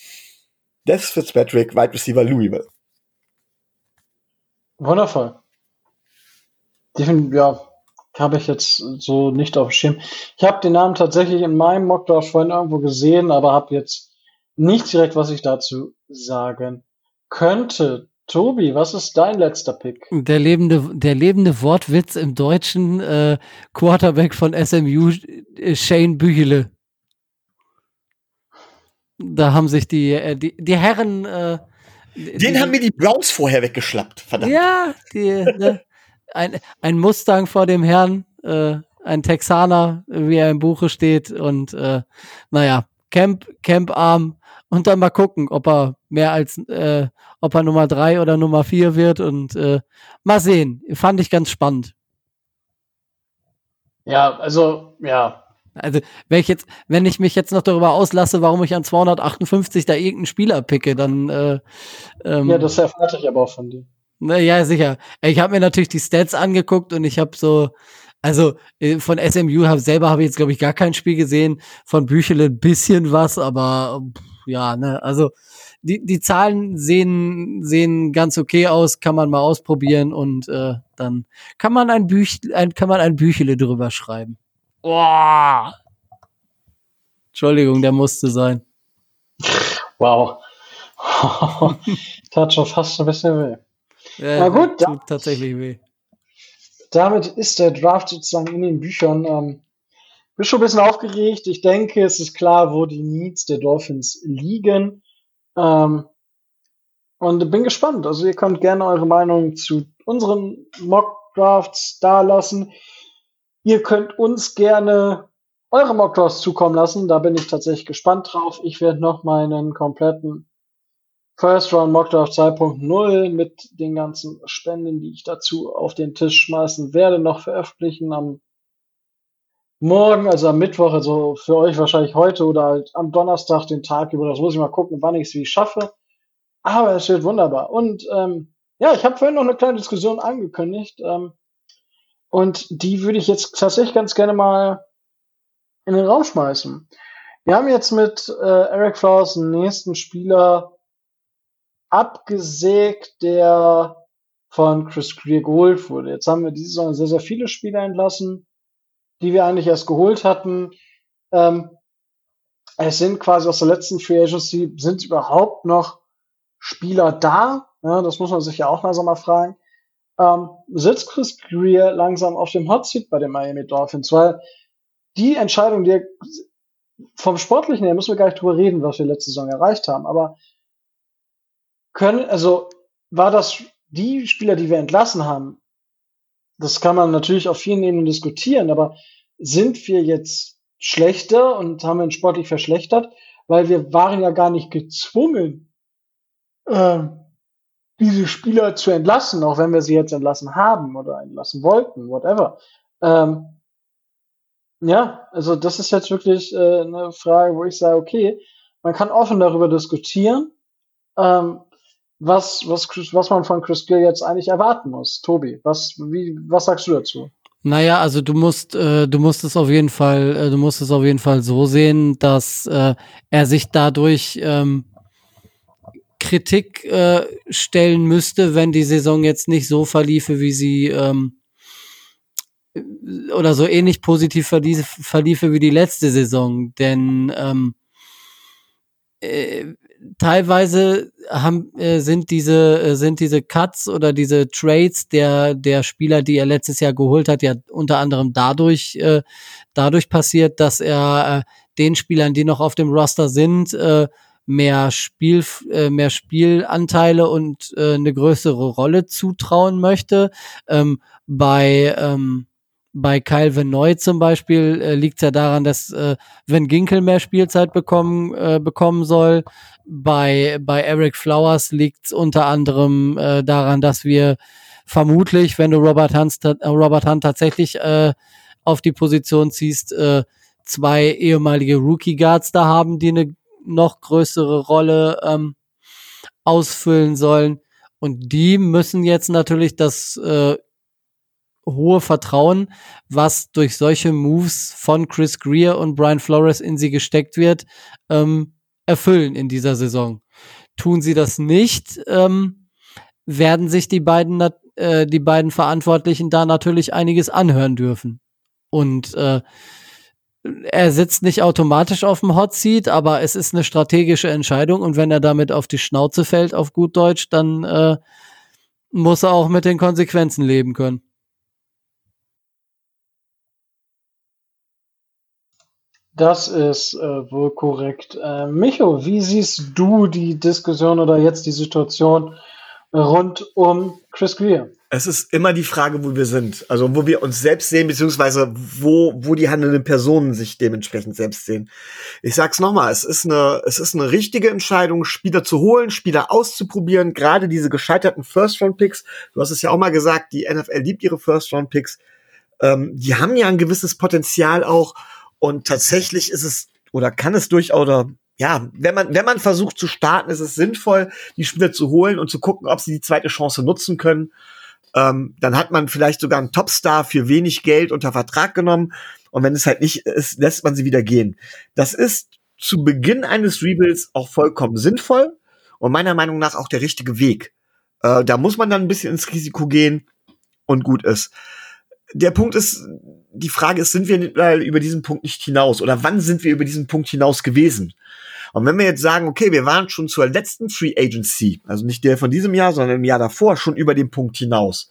Des Fitzpatrick, Wide Receiver Louisville. Wundervoll. Definitiv, ja, habe ich jetzt so nicht auf dem Schirm. Ich habe den Namen tatsächlich in meinem Mockdraft vorhin irgendwo gesehen, aber habe jetzt nicht direkt, was ich dazu sagen könnte. Tobi, was ist dein letzter Pick? Der lebende, der lebende Wortwitz im deutschen äh, Quarterback von SMU, äh, Shane Büchele. Da haben sich die, äh, die, die Herren. Äh, Den die, haben mir die Browns vorher weggeschlappt, verdammt. Ja, die, ne, ein, ein Mustang vor dem Herrn, äh, ein Texaner, wie er im Buche steht. Und äh, naja, Camp, Camp Arm und dann mal gucken, ob er mehr als, äh, ob er Nummer drei oder Nummer vier wird und äh, mal sehen. Fand ich ganz spannend. Ja, also, ja. Also, wenn ich jetzt, wenn ich mich jetzt noch darüber auslasse, warum ich an 258 da irgendeinen Spieler picke, dann äh, ähm, Ja, das erwarte ich aber auch von dir. Ja, sicher. Ich habe mir natürlich die Stats angeguckt und ich habe so, also äh, von SMU hab, selber habe ich jetzt, glaube ich, gar kein Spiel gesehen. Von Büchele ein bisschen was, aber ja, ne, also die, die Zahlen sehen, sehen ganz okay aus, kann man mal ausprobieren und äh, dann kann man ein Büch, ein, kann man ein Büchele drüber schreiben. Boah. Entschuldigung, der musste sein. Wow. Tat schon fast ein bisschen weh. Ja, Na gut, tut tatsächlich weh. Damit ist der Draft sozusagen in den Büchern. Ähm, bin schon ein bisschen aufgeregt. Ich denke, es ist klar, wo die Needs der Dolphins liegen. Ähm, und bin gespannt. Also ihr könnt gerne eure Meinung zu unseren Mock Drafts da lassen. Ihr könnt uns gerne eure Mock Drafts zukommen lassen. Da bin ich tatsächlich gespannt drauf. Ich werde noch meinen kompletten First Round Mock Draft 2.0 mit den ganzen Spenden, die ich dazu auf den Tisch schmeißen werde, noch veröffentlichen am Morgen, also am Mittwoch, also für euch wahrscheinlich heute oder halt am Donnerstag den Tag über. Das muss ich mal gucken, wann ich es wie schaffe. Aber es wird wunderbar. Und ähm, ja, ich habe vorhin noch eine kleine Diskussion angekündigt. Ähm, und die würde ich jetzt tatsächlich ganz gerne mal in den Raum schmeißen. Wir haben jetzt mit äh, Eric Flowers einen nächsten Spieler abgesägt, der von Chris Greer geholt wurde. Jetzt haben wir diese Saison sehr, sehr viele Spieler entlassen, die wir eigentlich erst geholt hatten. Ähm, es sind quasi aus der letzten Free Agency, sind überhaupt noch Spieler da? Ja, das muss man sich ja auch langsam mal fragen. Ähm, sitzt Chris Greer langsam auf dem Hot Seat bei den Miami Dolphins? Weil die Entscheidung, die vom Sportlichen her müssen wir gar nicht drüber reden, was wir letzte Saison erreicht haben, aber können, also war das die Spieler, die wir entlassen haben, das kann man natürlich auf vielen Ebenen diskutieren, aber sind wir jetzt schlechter und haben uns sportlich verschlechtert, weil wir waren ja gar nicht gezwungen, äh, diese Spieler zu entlassen, auch wenn wir sie jetzt entlassen haben oder entlassen wollten, whatever. Ähm, ja, also das ist jetzt wirklich äh, eine Frage, wo ich sage, okay, man kann offen darüber diskutieren. Ähm, was, was, was man von Chris Gill jetzt eigentlich erwarten muss. Tobi, was, wie, was sagst du dazu? Naja, also du musst, äh, du musst es auf jeden Fall, äh, du musst es auf jeden Fall so sehen, dass äh, er sich dadurch ähm, Kritik äh, stellen müsste, wenn die Saison jetzt nicht so verliefe, wie sie ähm, oder so ähnlich positiv verliefe, verliefe wie die letzte Saison. Denn ähm, äh, teilweise haben, äh, sind diese, äh, sind diese Cuts oder diese Trades der, der Spieler, die er letztes Jahr geholt hat, ja unter anderem dadurch, äh, dadurch passiert, dass er äh, den Spielern, die noch auf dem Roster sind, äh, mehr Spiel, äh, mehr Spielanteile und äh, eine größere Rolle zutrauen möchte. Ähm, bei ähm, bei Kyle Venoy zum Beispiel äh, liegt es ja daran, dass äh, wenn Ginkel mehr Spielzeit bekommen, äh, bekommen soll. Bei, bei Eric Flowers liegt es unter anderem äh, daran, dass wir vermutlich, wenn du Robert Hunt, äh, Robert Hunt tatsächlich äh, auf die Position ziehst, äh, zwei ehemalige Rookie Guards da haben, die eine noch größere Rolle ähm, ausfüllen sollen. Und die müssen jetzt natürlich das äh, hohe Vertrauen, was durch solche Moves von Chris Greer und Brian Flores in sie gesteckt wird, ähm, erfüllen in dieser Saison. Tun sie das nicht, ähm, werden sich die beiden, äh, die beiden Verantwortlichen da natürlich einiges anhören dürfen. Und äh, er sitzt nicht automatisch auf dem Hot Seat, aber es ist eine strategische Entscheidung und wenn er damit auf die Schnauze fällt, auf gut Deutsch, dann äh, muss er auch mit den Konsequenzen leben können. Das ist äh, wohl korrekt. Äh, Micho, wie siehst du die Diskussion oder jetzt die Situation rund um Chris Greer? Es ist immer die Frage, wo wir sind. Also wo wir uns selbst sehen, beziehungsweise wo, wo die handelnden Personen sich dementsprechend selbst sehen. Ich sag's nochmal, es ist eine, es ist eine richtige Entscheidung, Spieler zu holen, Spieler auszuprobieren, gerade diese gescheiterten First-Round-Picks. Du hast es ja auch mal gesagt, die NFL liebt ihre First-Round-Picks. Ähm, die haben ja ein gewisses Potenzial auch. Und tatsächlich ist es, oder kann es durchaus, oder ja, wenn man, wenn man versucht zu starten, ist es sinnvoll, die Spieler zu holen und zu gucken, ob sie die zweite Chance nutzen können. Ähm, dann hat man vielleicht sogar einen Topstar für wenig Geld unter Vertrag genommen. Und wenn es halt nicht ist, lässt man sie wieder gehen. Das ist zu Beginn eines Rebuilds auch vollkommen sinnvoll und meiner Meinung nach auch der richtige Weg. Äh, da muss man dann ein bisschen ins Risiko gehen und gut ist. Der Punkt ist, die Frage ist, sind wir über diesen Punkt nicht hinaus? Oder wann sind wir über diesen Punkt hinaus gewesen? Und wenn wir jetzt sagen, okay, wir waren schon zur letzten Free Agency, also nicht der von diesem Jahr, sondern im Jahr davor schon über den Punkt hinaus,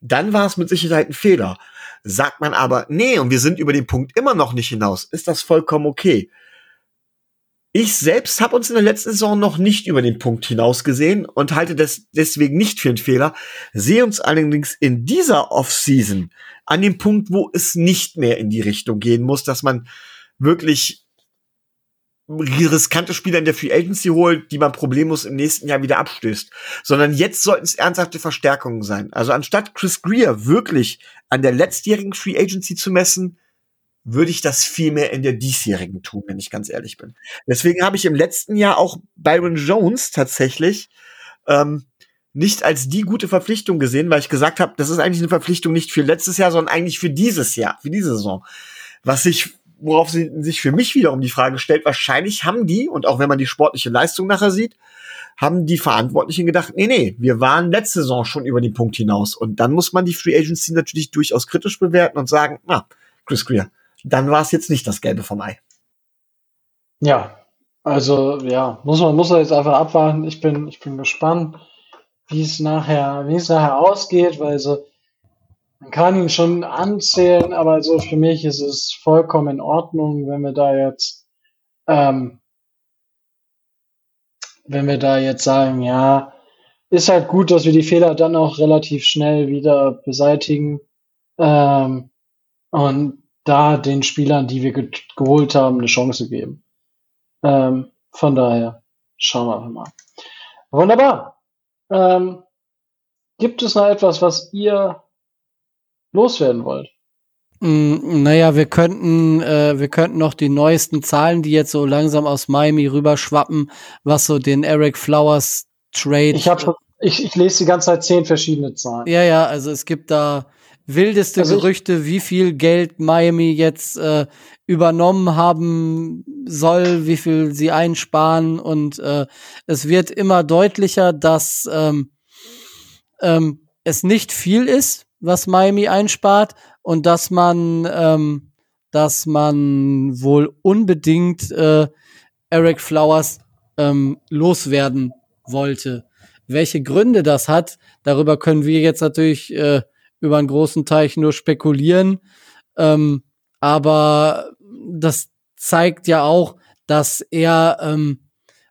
dann war es mit Sicherheit ein Fehler. Sagt man aber, nee, und wir sind über den Punkt immer noch nicht hinaus, ist das vollkommen okay. Ich selbst habe uns in der letzten Saison noch nicht über den Punkt hinaus gesehen und halte das deswegen nicht für einen Fehler, sehe uns allerdings in dieser Offseason an dem Punkt, wo es nicht mehr in die Richtung gehen muss, dass man wirklich riskante Spieler in der Free Agency holt, die man problemlos im nächsten Jahr wieder abstößt. Sondern jetzt sollten es ernsthafte Verstärkungen sein. Also anstatt Chris Greer wirklich an der letztjährigen Free Agency zu messen, würde ich das viel mehr in der diesjährigen tun, wenn ich ganz ehrlich bin. Deswegen habe ich im letzten Jahr auch Byron Jones tatsächlich ähm, nicht als die gute Verpflichtung gesehen, weil ich gesagt habe, das ist eigentlich eine Verpflichtung nicht für letztes Jahr, sondern eigentlich für dieses Jahr, für diese Saison. Was ich worauf sie sich für mich wiederum die Frage stellt, wahrscheinlich haben die, und auch wenn man die sportliche Leistung nachher sieht, haben die Verantwortlichen gedacht, nee, nee, wir waren letzte Saison schon über den Punkt hinaus. Und dann muss man die Free Agency natürlich durchaus kritisch bewerten und sagen, na, Chris Greer, dann war es jetzt nicht das Gelbe vom Ei. Ja, also ja, muss man muss man jetzt einfach abwarten. Ich bin ich bin gespannt, wie es nachher nachher ausgeht, weil so man kann ihn schon anzählen, aber also für mich ist es vollkommen in Ordnung, wenn wir da jetzt, ähm, wenn wir da jetzt sagen, ja, ist halt gut, dass wir die Fehler dann auch relativ schnell wieder beseitigen ähm, und da den Spielern, die wir ge geholt haben, eine Chance geben. Ähm, von daher schauen wir mal. Wunderbar. Ähm, gibt es noch etwas, was ihr loswerden wollt? Mm, naja, wir könnten, äh, wir könnten noch die neuesten Zahlen, die jetzt so langsam aus Miami rüberschwappen, was so den Eric Flowers Trade. Ich habe, ich, ich lese die ganze Zeit zehn verschiedene Zahlen. Ja, ja, also es gibt da wildeste also Gerüchte, wie viel Geld Miami jetzt äh, übernommen haben soll, wie viel sie einsparen und äh, es wird immer deutlicher, dass ähm, ähm, es nicht viel ist, was Miami einspart und dass man, ähm, dass man wohl unbedingt äh, Eric Flowers ähm, loswerden wollte. Welche Gründe das hat, darüber können wir jetzt natürlich äh, über einen großen Teich nur spekulieren. Ähm, aber das zeigt ja auch, dass er ähm,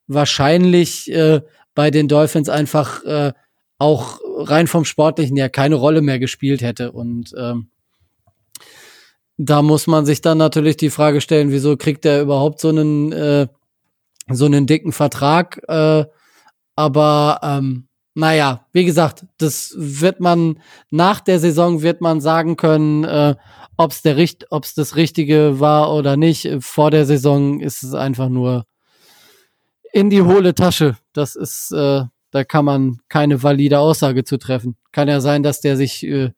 wahrscheinlich äh, bei den Dolphins einfach äh, auch rein vom Sportlichen ja keine Rolle mehr gespielt hätte. Und ähm, da muss man sich dann natürlich die Frage stellen, wieso kriegt er überhaupt so einen, äh, so einen dicken Vertrag? Äh, aber ähm, naja, wie gesagt, das wird man nach der Saison wird man sagen können, äh, ob es der Richt, ob es das Richtige war oder nicht. Vor der Saison ist es einfach nur in die hohle Tasche. Das ist äh, da kann man keine valide Aussage zu treffen. Kann ja sein, dass der sich äh,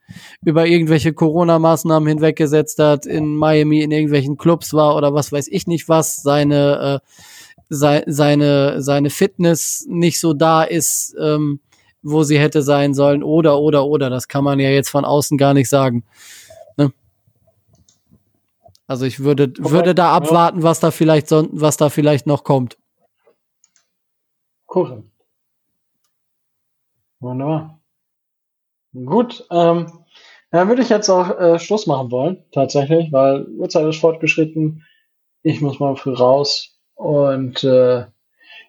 über irgendwelche Corona-Maßnahmen hinweggesetzt hat, in Miami in irgendwelchen Clubs war oder was weiß ich nicht was, seine, äh, se seine, seine Fitness nicht so da ist, ähm, wo sie hätte sein sollen, oder, oder, oder. Das kann man ja jetzt von außen gar nicht sagen. Ne? Also ich würde, okay. würde da abwarten, was da vielleicht so, was da vielleicht noch kommt. Cool. Wunderbar. Gut, ähm, dann würde ich jetzt auch äh, Schluss machen wollen, tatsächlich, weil Uhrzeit ist fortgeschritten. Ich muss mal früh raus. Und äh,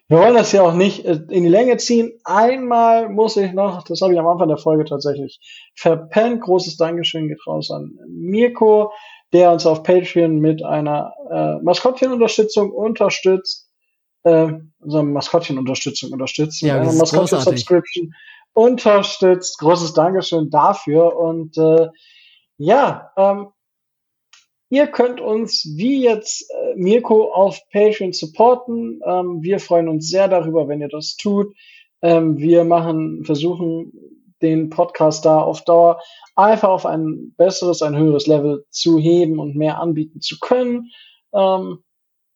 wir wollen das ja auch nicht äh, in die Länge ziehen. Einmal muss ich noch, das habe ich am Anfang der Folge tatsächlich verpennt. Großes Dankeschön geht raus an Mirko, der uns auf Patreon mit einer äh, Maskottchenunterstützung unterstützt. Äh, unsere Maskottchenunterstützung unterstützt. Ja, das Maskottchen-Subscription unterstützt. Großes Dankeschön dafür. Und äh, ja, ähm, ihr könnt uns wie jetzt äh, Mirko auf Patreon supporten. Ähm, wir freuen uns sehr darüber, wenn ihr das tut. Ähm, wir machen, versuchen den Podcast da auf Dauer einfach auf ein besseres, ein höheres Level zu heben und mehr anbieten zu können. Ähm,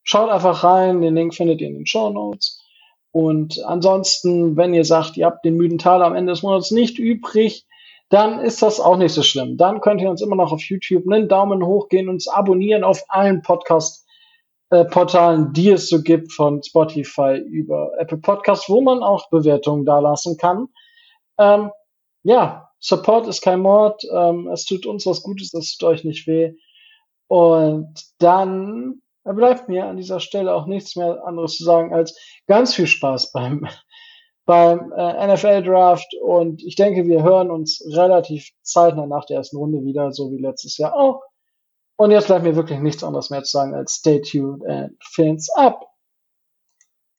schaut einfach rein, den Link findet ihr in den Show Notes. Und ansonsten, wenn ihr sagt, ihr habt den müden Tal am Ende des Monats nicht übrig, dann ist das auch nicht so schlimm. Dann könnt ihr uns immer noch auf YouTube einen Daumen hoch gehen, uns abonnieren auf allen Podcast-Portalen, die es so gibt, von Spotify über Apple Podcasts, wo man auch Bewertungen dalassen kann. Ähm, ja, Support ist kein Mord. Ähm, es tut uns was Gutes, es tut euch nicht weh. Und dann da bleibt mir an dieser Stelle auch nichts mehr anderes zu sagen als ganz viel Spaß beim, beim äh, NFL Draft und ich denke, wir hören uns relativ zeitnah nach der ersten Runde wieder, so wie letztes Jahr auch. Und jetzt bleibt mir wirklich nichts anderes mehr zu sagen als stay tuned and fins up.